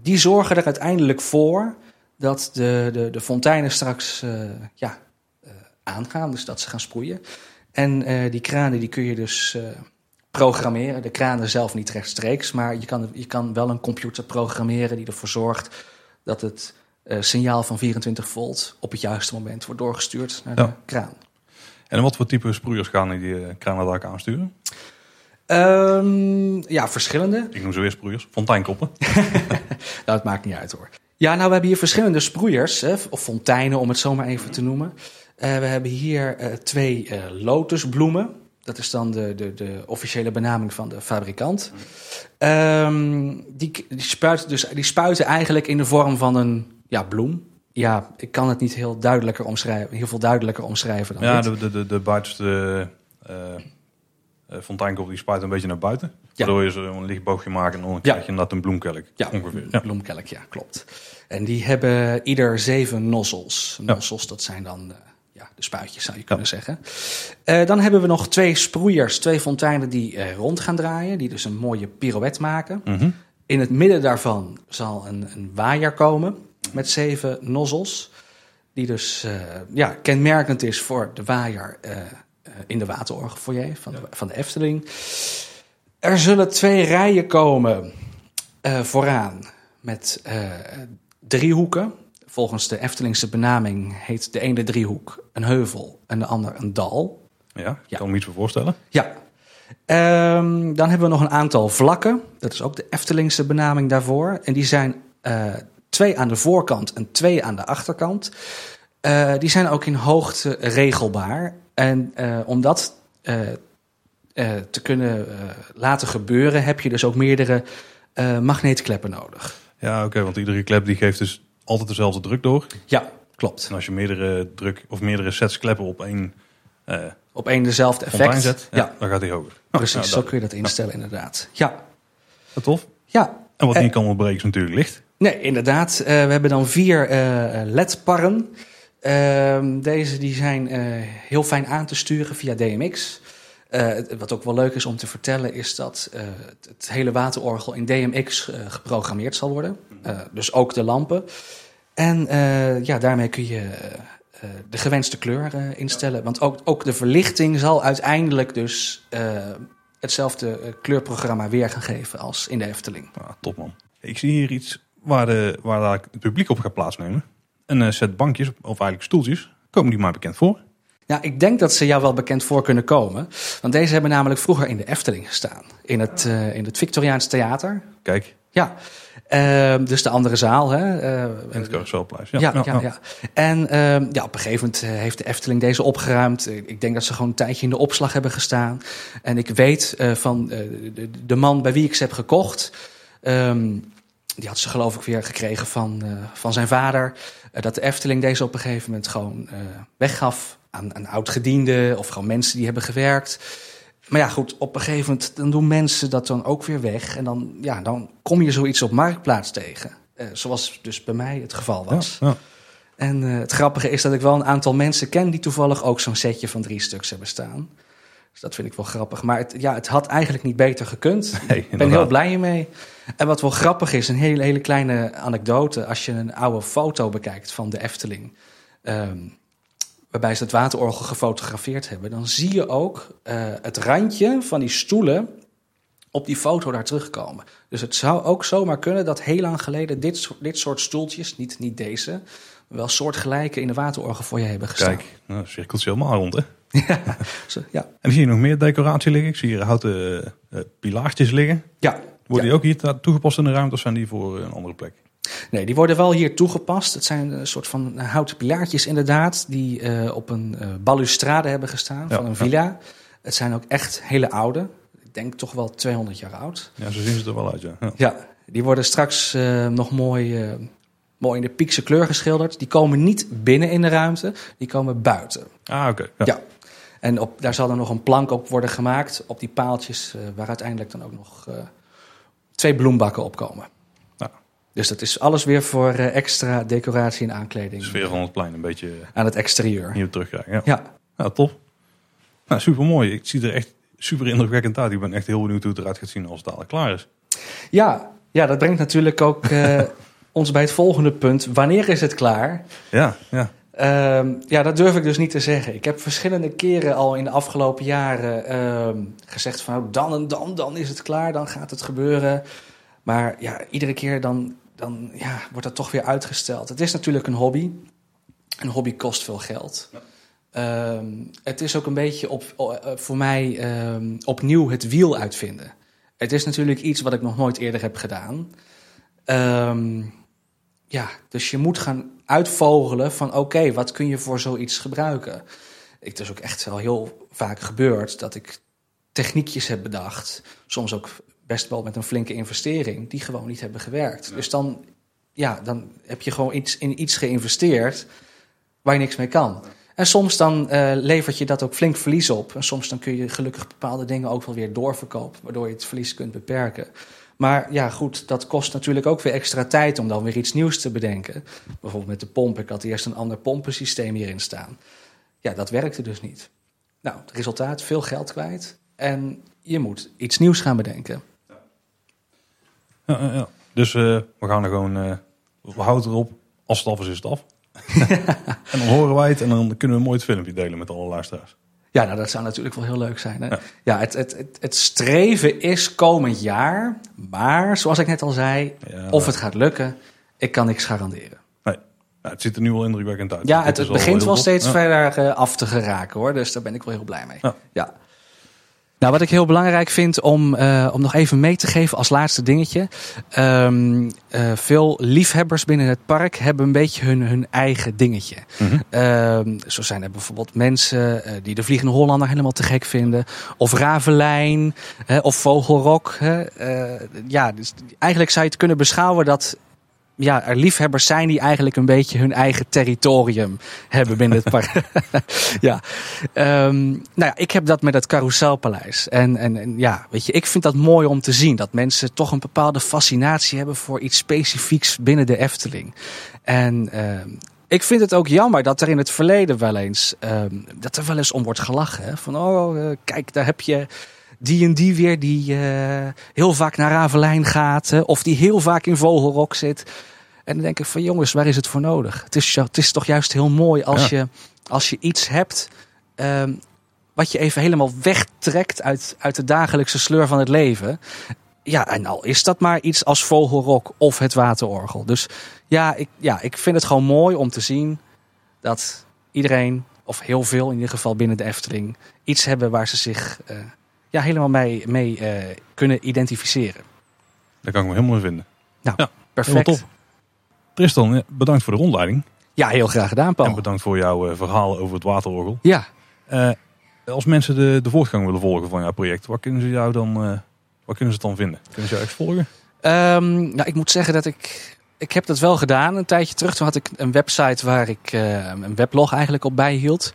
Die zorgen er uiteindelijk voor dat de, de, de fonteinen straks eh, ja, eh, aangaan, dus dat ze gaan sproeien. En eh, die kranen die kun je dus programmeren. De kranen zelf niet rechtstreeks, maar je kan, je kan wel een computer programmeren die ervoor zorgt dat het signaal van 24 volt op het juiste moment wordt doorgestuurd naar de kraan. En wat voor type sproeiers gaan die uh, kranendak aansturen? Ehm, ja, verschillende. Ik noem ze weer sproeiers. Fonteinkoppen. Nou, het maakt niet uit hoor. Ja, nou, we hebben hier verschillende sproeiers, hè, of fonteinen om het zo maar even te noemen. Eh, we hebben hier eh, twee eh, lotusbloemen. Dat is dan de, de, de officiële benaming van de fabrikant. Ehm, die, die, spuiten dus, die spuiten eigenlijk in de vorm van een ja, bloem. Ja, ik kan het niet heel duidelijker omschrijven, heel veel duidelijker omschrijven dan Ja, dit. de, de, de, de buitenste fonteinkop die spuit een beetje naar buiten. Ja. Waardoor je zo'n lichtboogje maakt en dan Ja. krijg je inderdaad een bloemkelk. Ja, ongeveer. een Ja. bloemkelk, ja, klopt. En die hebben ieder zeven nozzels. Ja. Nozzels, dat zijn dan eh, ja, de spuitjes, zou je kunnen zeggen. Eh, dan hebben we nog twee sproeiers, twee fonteinen die eh, rond gaan draaien. Die dus een mooie pirouette maken. Mhm. In het midden daarvan zal een, een waaier komen met zeven nozzels. Die dus eh, ja, kenmerkend is voor de waaier eh, eh, in de waterorgelfoyer van, de, van de Efteling. Er zullen twee rijen komen eh, vooraan met eh, driehoeken. Volgens de Eftelingse benaming heet de ene driehoek een heuvel en de ander een dal. Ja, ik Ja. kan me iets voor voorstellen. Ja. Ehm, dan hebben we nog een aantal vlakken. Dat is ook de Eftelingse benaming daarvoor. En die zijn eh, twee aan de voorkant en twee aan de achterkant. Die zijn ook in hoogte regelbaar. En om dat eh, te kunnen eh, laten gebeuren, heb je dus ook meerdere eh, magneetkleppen nodig. Ja, oké, want iedere klep die geeft dus altijd dezelfde druk door. Ja, klopt. En als je meerdere druk of meerdere sets kleppen op één eh Op één dezelfde effect. zet, ja, ja, dan gaat hij hoger. precies. Nou, zo kun je dat instellen, inderdaad. Ja, dat tof. ja. En wat Eh, niet kan ontbreken is natuurlijk licht. Nee, inderdaad. Eh, we hebben dan vier eh, LED-parren. Ehm, deze die zijn eh, heel fijn aan te sturen via DMX. Eh, wat ook wel leuk is om te vertellen is dat eh, het, het hele waterorgel in DMX eh, geprogrammeerd zal worden. Eh, dus ook de lampen. En ja, daarmee kun je de gewenste kleur instellen. Want ook, ook de verlichting zal uiteindelijk dus hetzelfde kleurprogramma weer gaan geven als in de Efteling. Ah, top man. Ik zie hier iets waar, de, waar daar het publiek op gaat plaatsnemen. Een set bankjes, of eigenlijk stoeltjes. Komen die mij bekend voor? Ja, ik denk dat ze jou wel bekend voor kunnen komen. Want deze hebben namelijk vroeger in de Efteling gestaan. In het, eh, in het Victoriaans Theater. Kijk, Ja, Ehm, dus de andere zaal. Hè? eh, in het carouselpleis. ja, ja, ja, En ehm, ja, op een gegeven moment eh, heeft de Efteling deze opgeruimd. Ik denk dat ze gewoon een tijdje in de opslag hebben gestaan. En ik weet van de, de man bij wie ik ze heb gekocht. ehm, die had ze geloof ik weer gekregen van, van zijn vader. dat de Efteling deze op een gegeven moment gewoon weggaf aan, aan oud-gedienden. Of gewoon mensen die hebben gewerkt. Maar ja, goed, op een gegeven moment dan doen mensen dat dan ook weer weg. En dan, ja, dan kom je zoiets op Marktplaats tegen. Eh, zoals dus bij mij het geval was. Ja, ja. En eh, het grappige is dat ik wel een aantal mensen ken die toevallig ook zo'n setje van drie stuks hebben staan. Dus dat vind ik wel grappig. Maar het, ja, het had eigenlijk niet beter gekund. Nee, ik ben heel blij mee. En wat wel grappig is, een hele, hele kleine anekdote. Als je een oude foto bekijkt van de Efteling. ehm, waarbij ze het waterorgel gefotografeerd hebben. Dan zie je ook eh, het randje van die stoelen op die foto daar terugkomen. Dus het zou ook zomaar kunnen dat heel lang geleden dit, soort- dit soort stoeltjes, niet, niet deze, wel soortgelijke in de waterorgel voor je hebben gestaan. Kijk, nou, cirkelt ze helemaal rond, hè? Zo, ja. En zie je nog meer decoratie liggen? Ik zie hier houten eh, pilaartjes liggen. ja. Worden Ja. die ook hier toegepast in de ruimte of zijn die voor een andere plek? Nee, die worden wel hier toegepast. Het zijn een soort van houten pilaartjes inderdaad, die eh, op een eh, balustrade hebben gestaan Ja, van een villa. Het zijn ook echt hele oude. Ik denk toch wel 200 jaar oud. Ja, zo zien ze er wel uit, ja. ja. Ja, die worden straks eh, nog mooi, eh, mooi in de piekse kleur geschilderd. Die komen niet binnen in de ruimte, die komen buiten. Ah, oké. Ja. Ja. En op, daar zal er nog een plank op worden gemaakt, op die paaltjes, eh, waar uiteindelijk dan ook nog eh, twee bloembakken op komen. Dus dat is alles weer voor eh, extra decoratie en aankleding sfeer van het plein een beetje eh, aan het exterieur. nieuw terugkrijgen. Ja. Ja, ja, top. Nou, super mooi. Ik zie er echt super indrukwekkend uit. Ik ben echt heel benieuwd hoe het eruit gaat zien als het dadelijk klaar is. ja, ja dat brengt natuurlijk ook eh, ons bij het volgende punt. Wanneer is het klaar? Ja, ja. Ehm, ja, dat durf ik dus niet te zeggen. Ik heb verschillende keren al in de afgelopen jaren ehm, gezegd van nou, dan en dan, dan is het klaar, dan gaat het gebeuren. Maar ja, iedere keer dan, dan ja, wordt dat toch weer uitgesteld. Het is natuurlijk een hobby. Een hobby kost veel geld. Ehm, het is ook een beetje op, eh, voor mij ehm, opnieuw het wiel uitvinden. Het is natuurlijk iets wat ik nog nooit eerder heb gedaan. Ehm, ja, dus je moet gaan uitvogelen van oké, wat kun je voor zoiets gebruiken? Ik, het is ook echt wel heel vaak gebeurd dat ik techniekjes heb bedacht. Soms ook best wel met een flinke investering, die gewoon niet hebben gewerkt. Dus dan, ja, dan heb je gewoon iets, in iets geïnvesteerd waar je niks mee kan. En soms dan eh, levert je dat ook flink verlies op. En soms dan kun je gelukkig bepaalde dingen ook wel weer doorverkopen, waardoor je het verlies kunt beperken. Maar ja, goed, dat kost natuurlijk ook weer extra tijd om dan weer iets nieuws te bedenken. Bijvoorbeeld met de pomp. Ik had eerst een ander pompensysteem hierin staan. Ja, dat werkte dus niet. Nou, het resultaat, veel geld kwijt. En je moet iets nieuws gaan bedenken. Ja. Dus eh, we gaan er gewoon... eh, we houden erop. Als het af is, is het af. en dan horen wij het en dan kunnen we een mooi het filmpje delen met alle luisteraars. Ja, nou, dat zou natuurlijk wel heel leuk zijn. Hè? Ja, het, het, het, het streven is komend jaar. Maar, zoals ik net al zei, Ja. of het gaat lukken, ik kan niks garanderen. Nee, het ziet er nu wel indrukwekkend uit. Ja, het, al begint wel tof. steeds verder eh, af te geraken hoor. Dus daar ben ik wel heel blij mee. Ja. Nou, wat ik heel belangrijk vind om, eh, om nog even mee te geven als laatste dingetje. Ehm, eh, veel liefhebbers binnen het park hebben een beetje hun, hun eigen dingetje. Mhm. Ehm, zo zijn er bijvoorbeeld mensen eh, die de Vliegende Hollander helemaal te gek vinden. Of Ravelijn, hè, of Vogelrok. Hè. Ja, dus eigenlijk zou je het kunnen beschouwen dat ja, er liefhebbers zijn die eigenlijk een beetje hun eigen territorium hebben binnen het park. ja. Ehm, nou ja, ik heb dat met het Carouselpaleis. En, en, en ja, weet je, ik vind dat mooi om te zien. Dat mensen toch een bepaalde fascinatie hebben voor iets specifieks binnen de Efteling. En ehm, ik vind het ook jammer dat er in het verleden wel eens, ehm, dat er wel eens om wordt gelachen. Van, oh, eh, kijk, daar heb je die en die weer die eh, heel vaak naar Ravelijn gaat. of die heel vaak in Vogelrok zit. En dan denk ik van jongens, waar is het voor nodig? Het is, het is toch juist heel mooi als, je, als je iets hebt ehm, wat je even helemaal wegtrekt uit, uit de dagelijkse sleur van het leven. Ja, en al is dat maar iets als Vogelrok of het Waterorgel. Dus ja ik, ja, ik vind het gewoon mooi om te zien dat iedereen, of heel veel in ieder geval binnen de Efteling, iets hebben waar ze zich eh, ja, helemaal mee, mee eh, kunnen identificeren. Daar kan ik me helemaal in vinden. Perfect. Helemaal top. Tristan, ja, bedankt voor de rondleiding. Ja, heel graag gedaan, En Paul. bedankt voor jouw eh, verhaal over het waterorgel. Ja, Eh, als mensen de, de voortgang willen volgen van jouw project, waar kunnen ze jou dan, eh, waar kunnen ze het dan vinden? Kunnen ze jou echt volgen? Ehm, nou, ik moet zeggen dat ik. Ik heb dat wel gedaan een tijdje terug. Toen had ik een website waar ik eh, een weblog eigenlijk op bijhield.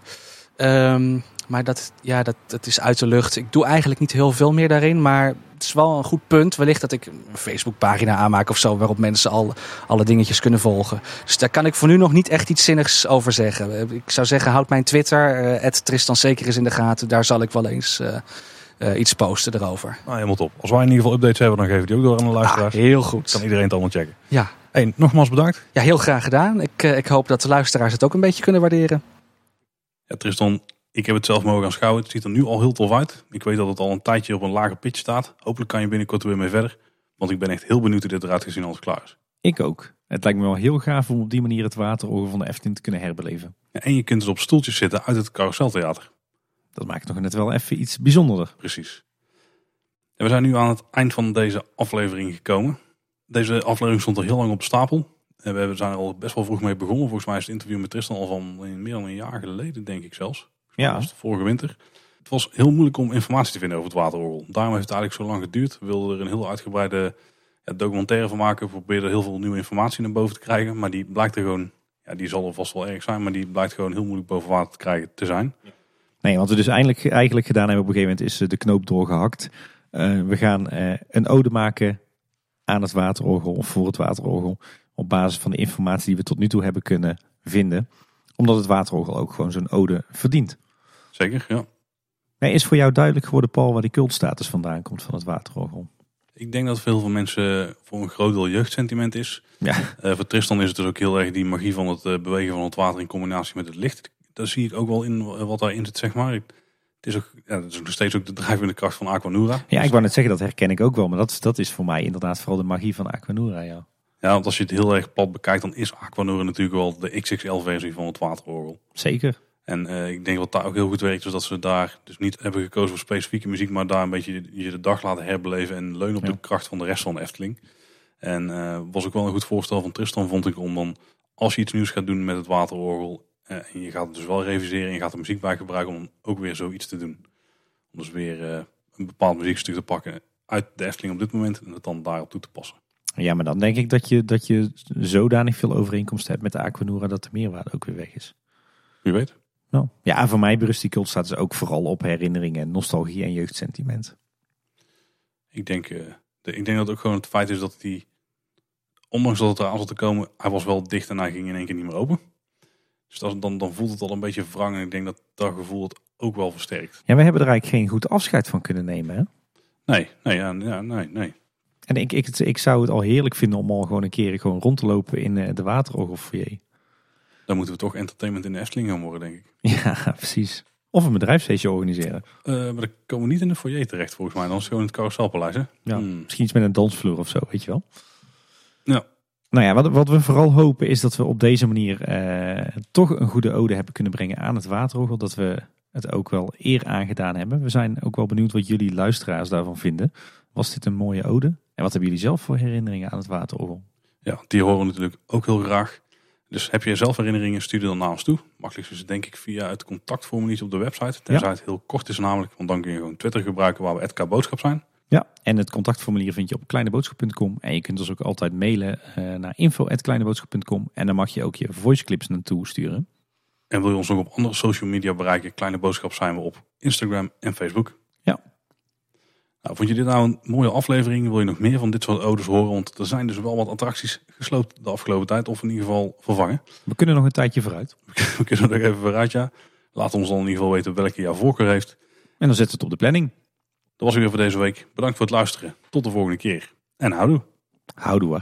Ehm, maar dat, ja, dat, dat is uit de lucht. Ik doe eigenlijk niet heel veel meer daarin. Maar het is wel een goed punt. Wellicht dat ik een Facebookpagina aanmaak of zo. Waarop mensen al alle dingetjes kunnen volgen. Dus daar kan ik voor nu nog niet echt iets zinnigs over zeggen. Ik zou zeggen, houd mijn Twitter. eh Tristan zeker is in de gaten. Daar zal ik wel eens eh, eh, iets posten erover. Nou, helemaal top. Als wij in ieder geval updates hebben, dan geven we die ook door aan de Ah, luisteraars. heel goed. kan iedereen het allemaal checken. Ja, Hey, nogmaals bedankt. Ja, heel graag gedaan. Ik, ik hoop dat de luisteraars het ook een beetje kunnen waarderen. Ja, Tristan, ik heb het zelf mogen aanschouwen. Het ziet er nu al heel tof uit. Ik weet dat het al een tijdje op een lage pitch staat. Hopelijk kan je binnenkort weer mee verder. Want ik ben echt heel benieuwd hoe dit eruit gaat zien als het klaar is. Ik ook. Het lijkt me wel heel gaaf om op die manier het waterorgel van de Efteling te kunnen herbeleven. Ja, en je kunt dus op stoeltjes zitten uit het carouseltheater. Dat maakt het nog net wel even iets bijzonderder. Precies. En we zijn nu aan het eind van deze aflevering gekomen. Deze aflevering stond er heel lang op stapel. En we zijn er al best wel vroeg mee begonnen. Volgens mij is het interview met Tristan al van meer dan een jaar geleden, denk ik zelfs. Ja. Dat was de vorige winter. Het was heel moeilijk om informatie te vinden over het waterorgel. Daarom heeft het eigenlijk zo lang geduurd. We wilden er een heel uitgebreide ja, documentaire van maken. We probeerden heel veel nieuwe informatie naar boven te krijgen. Maar die blijkt er gewoon, ja, die zal er vast wel erg zijn. Maar die blijkt gewoon heel moeilijk boven water te krijgen te zijn. Nee, wat we dus eigenlijk, eigenlijk gedaan hebben op een gegeven moment is eh, de knoop doorgehakt. Uh, we gaan uh, een ode maken aan het waterorgel of voor het waterorgel. Op basis van de informatie die we tot nu toe hebben kunnen vinden. Omdat het waterorgel ook gewoon zo'n ode verdient. Zeker, ja. Nee, is voor jou duidelijk geworden, Paul, waar die cultstatus vandaan komt van het waterorgel? Ik denk dat veel veel mensen voor een groot deel jeugdsentiment is. Ja. Uh, voor Tristan is het dus ook heel erg die magie van het uh, bewegen van het water in combinatie met het licht. Daar zie ik ook wel in wat daarin zit, zeg maar. Het is, ook, ja, het is nog steeds ook de drijvende kracht van Aquanura. Ja, ik wou net zeggen, dat herken ik ook wel. Maar dat, dat is voor mij inderdaad vooral de magie van Aquanura, ja. Ja, want als je het heel erg plat bekijkt, dan is Aquanura natuurlijk wel de XXL-versie van het waterorgel. Zeker. En uh, ik denk wat daar ook heel goed werkt, is dat ze daar dus niet hebben gekozen voor specifieke muziek, maar daar een beetje je de dag laten herbeleven en leunen op Ja. de kracht van de rest van de Efteling. En eh, was ook wel een goed voorstel van Tristan, vond ik, om dan, als je iets nieuws gaat doen met het waterorgel, eh, en je gaat het dus wel reviseren en je gaat er muziek bij gebruiken, om ook weer zoiets te doen. Om dus weer eh, een bepaald muziekstuk te pakken uit de Efteling op dit moment en het dan daarop toe te passen. Ja, maar dan denk ik dat je, dat je zodanig veel overeenkomsten hebt met de Aquanura dat de meerwaarde ook weer weg is. Wie weet. Nou, ja, voor mij berust die cultstatus ook vooral op herinneringen, nostalgie en jeugdsentiment. Ik denk, eh, de, ik denk dat het ook gewoon het feit is dat hij, ondanks dat het eraan zat te komen, hij was wel dicht en hij ging in één keer niet meer open. Dus dat, dan, dan voelt het al een beetje wrang en ik denk dat dat gevoel het ook wel versterkt. Ja, we hebben er eigenlijk geen goed afscheid van kunnen nemen. Hè? Nee, nee, ja, ja, nee, nee. En ik, ik, ik zou het al heerlijk vinden om al gewoon een keer gewoon rond te lopen in eh, de waterorgelfoyer. Dan moeten we toch entertainment in de Efteling gaan worden, denk ik. Ja, precies. Of een bedrijfsfeestje organiseren. Eh, maar dan komen we niet in de foyer terecht volgens mij. Dan is het gewoon in het carouselpaleis, hè? Ja, Hmm. Misschien iets met een dansvloer of zo, weet je wel. Ja. Nou ja, wat, wat we vooral hopen is dat we op deze manier eh, toch een goede ode hebben kunnen brengen aan het waterorgel. Dat we het ook wel eer aangedaan hebben. We zijn ook wel benieuwd wat jullie luisteraars daarvan vinden. Was dit een mooie ode? En wat hebben jullie zelf voor herinneringen aan het waterorgel? Ja, die horen we natuurlijk ook heel graag. Dus heb je zelf herinneringen, stuur die dan naar ons toe. Makkelijkst is het denk ik via het contactformulier op de website. Tenzij het heel kort is namelijk, want dan kun je gewoon Twitter gebruiken waar we @kboodschap zijn. Ja, en het contactformulier vind je op kleineboodschap.com. En je kunt ons ook altijd mailen eh, naar info.kleineboodschap.com. En dan mag je ook je voiceclips naartoe sturen. En wil je ons nog op andere social media bereiken? Kleine Boodschap zijn we op Instagram en Facebook. Nou, vond je dit nou een mooie aflevering? Wil je nog meer van dit soort odes horen? Want er zijn dus wel wat attracties gesloopt de afgelopen tijd. Of in ieder geval vervangen. We kunnen nog een tijdje vooruit. We kunnen er nog even vooruit, ja. Laat ons dan in ieder geval weten welke jouw voorkeur heeft. En dan zetten we het op de planning. Dat was het weer voor deze week. Bedankt voor het luisteren. Tot de volgende keer. En houdoe. Houdoe.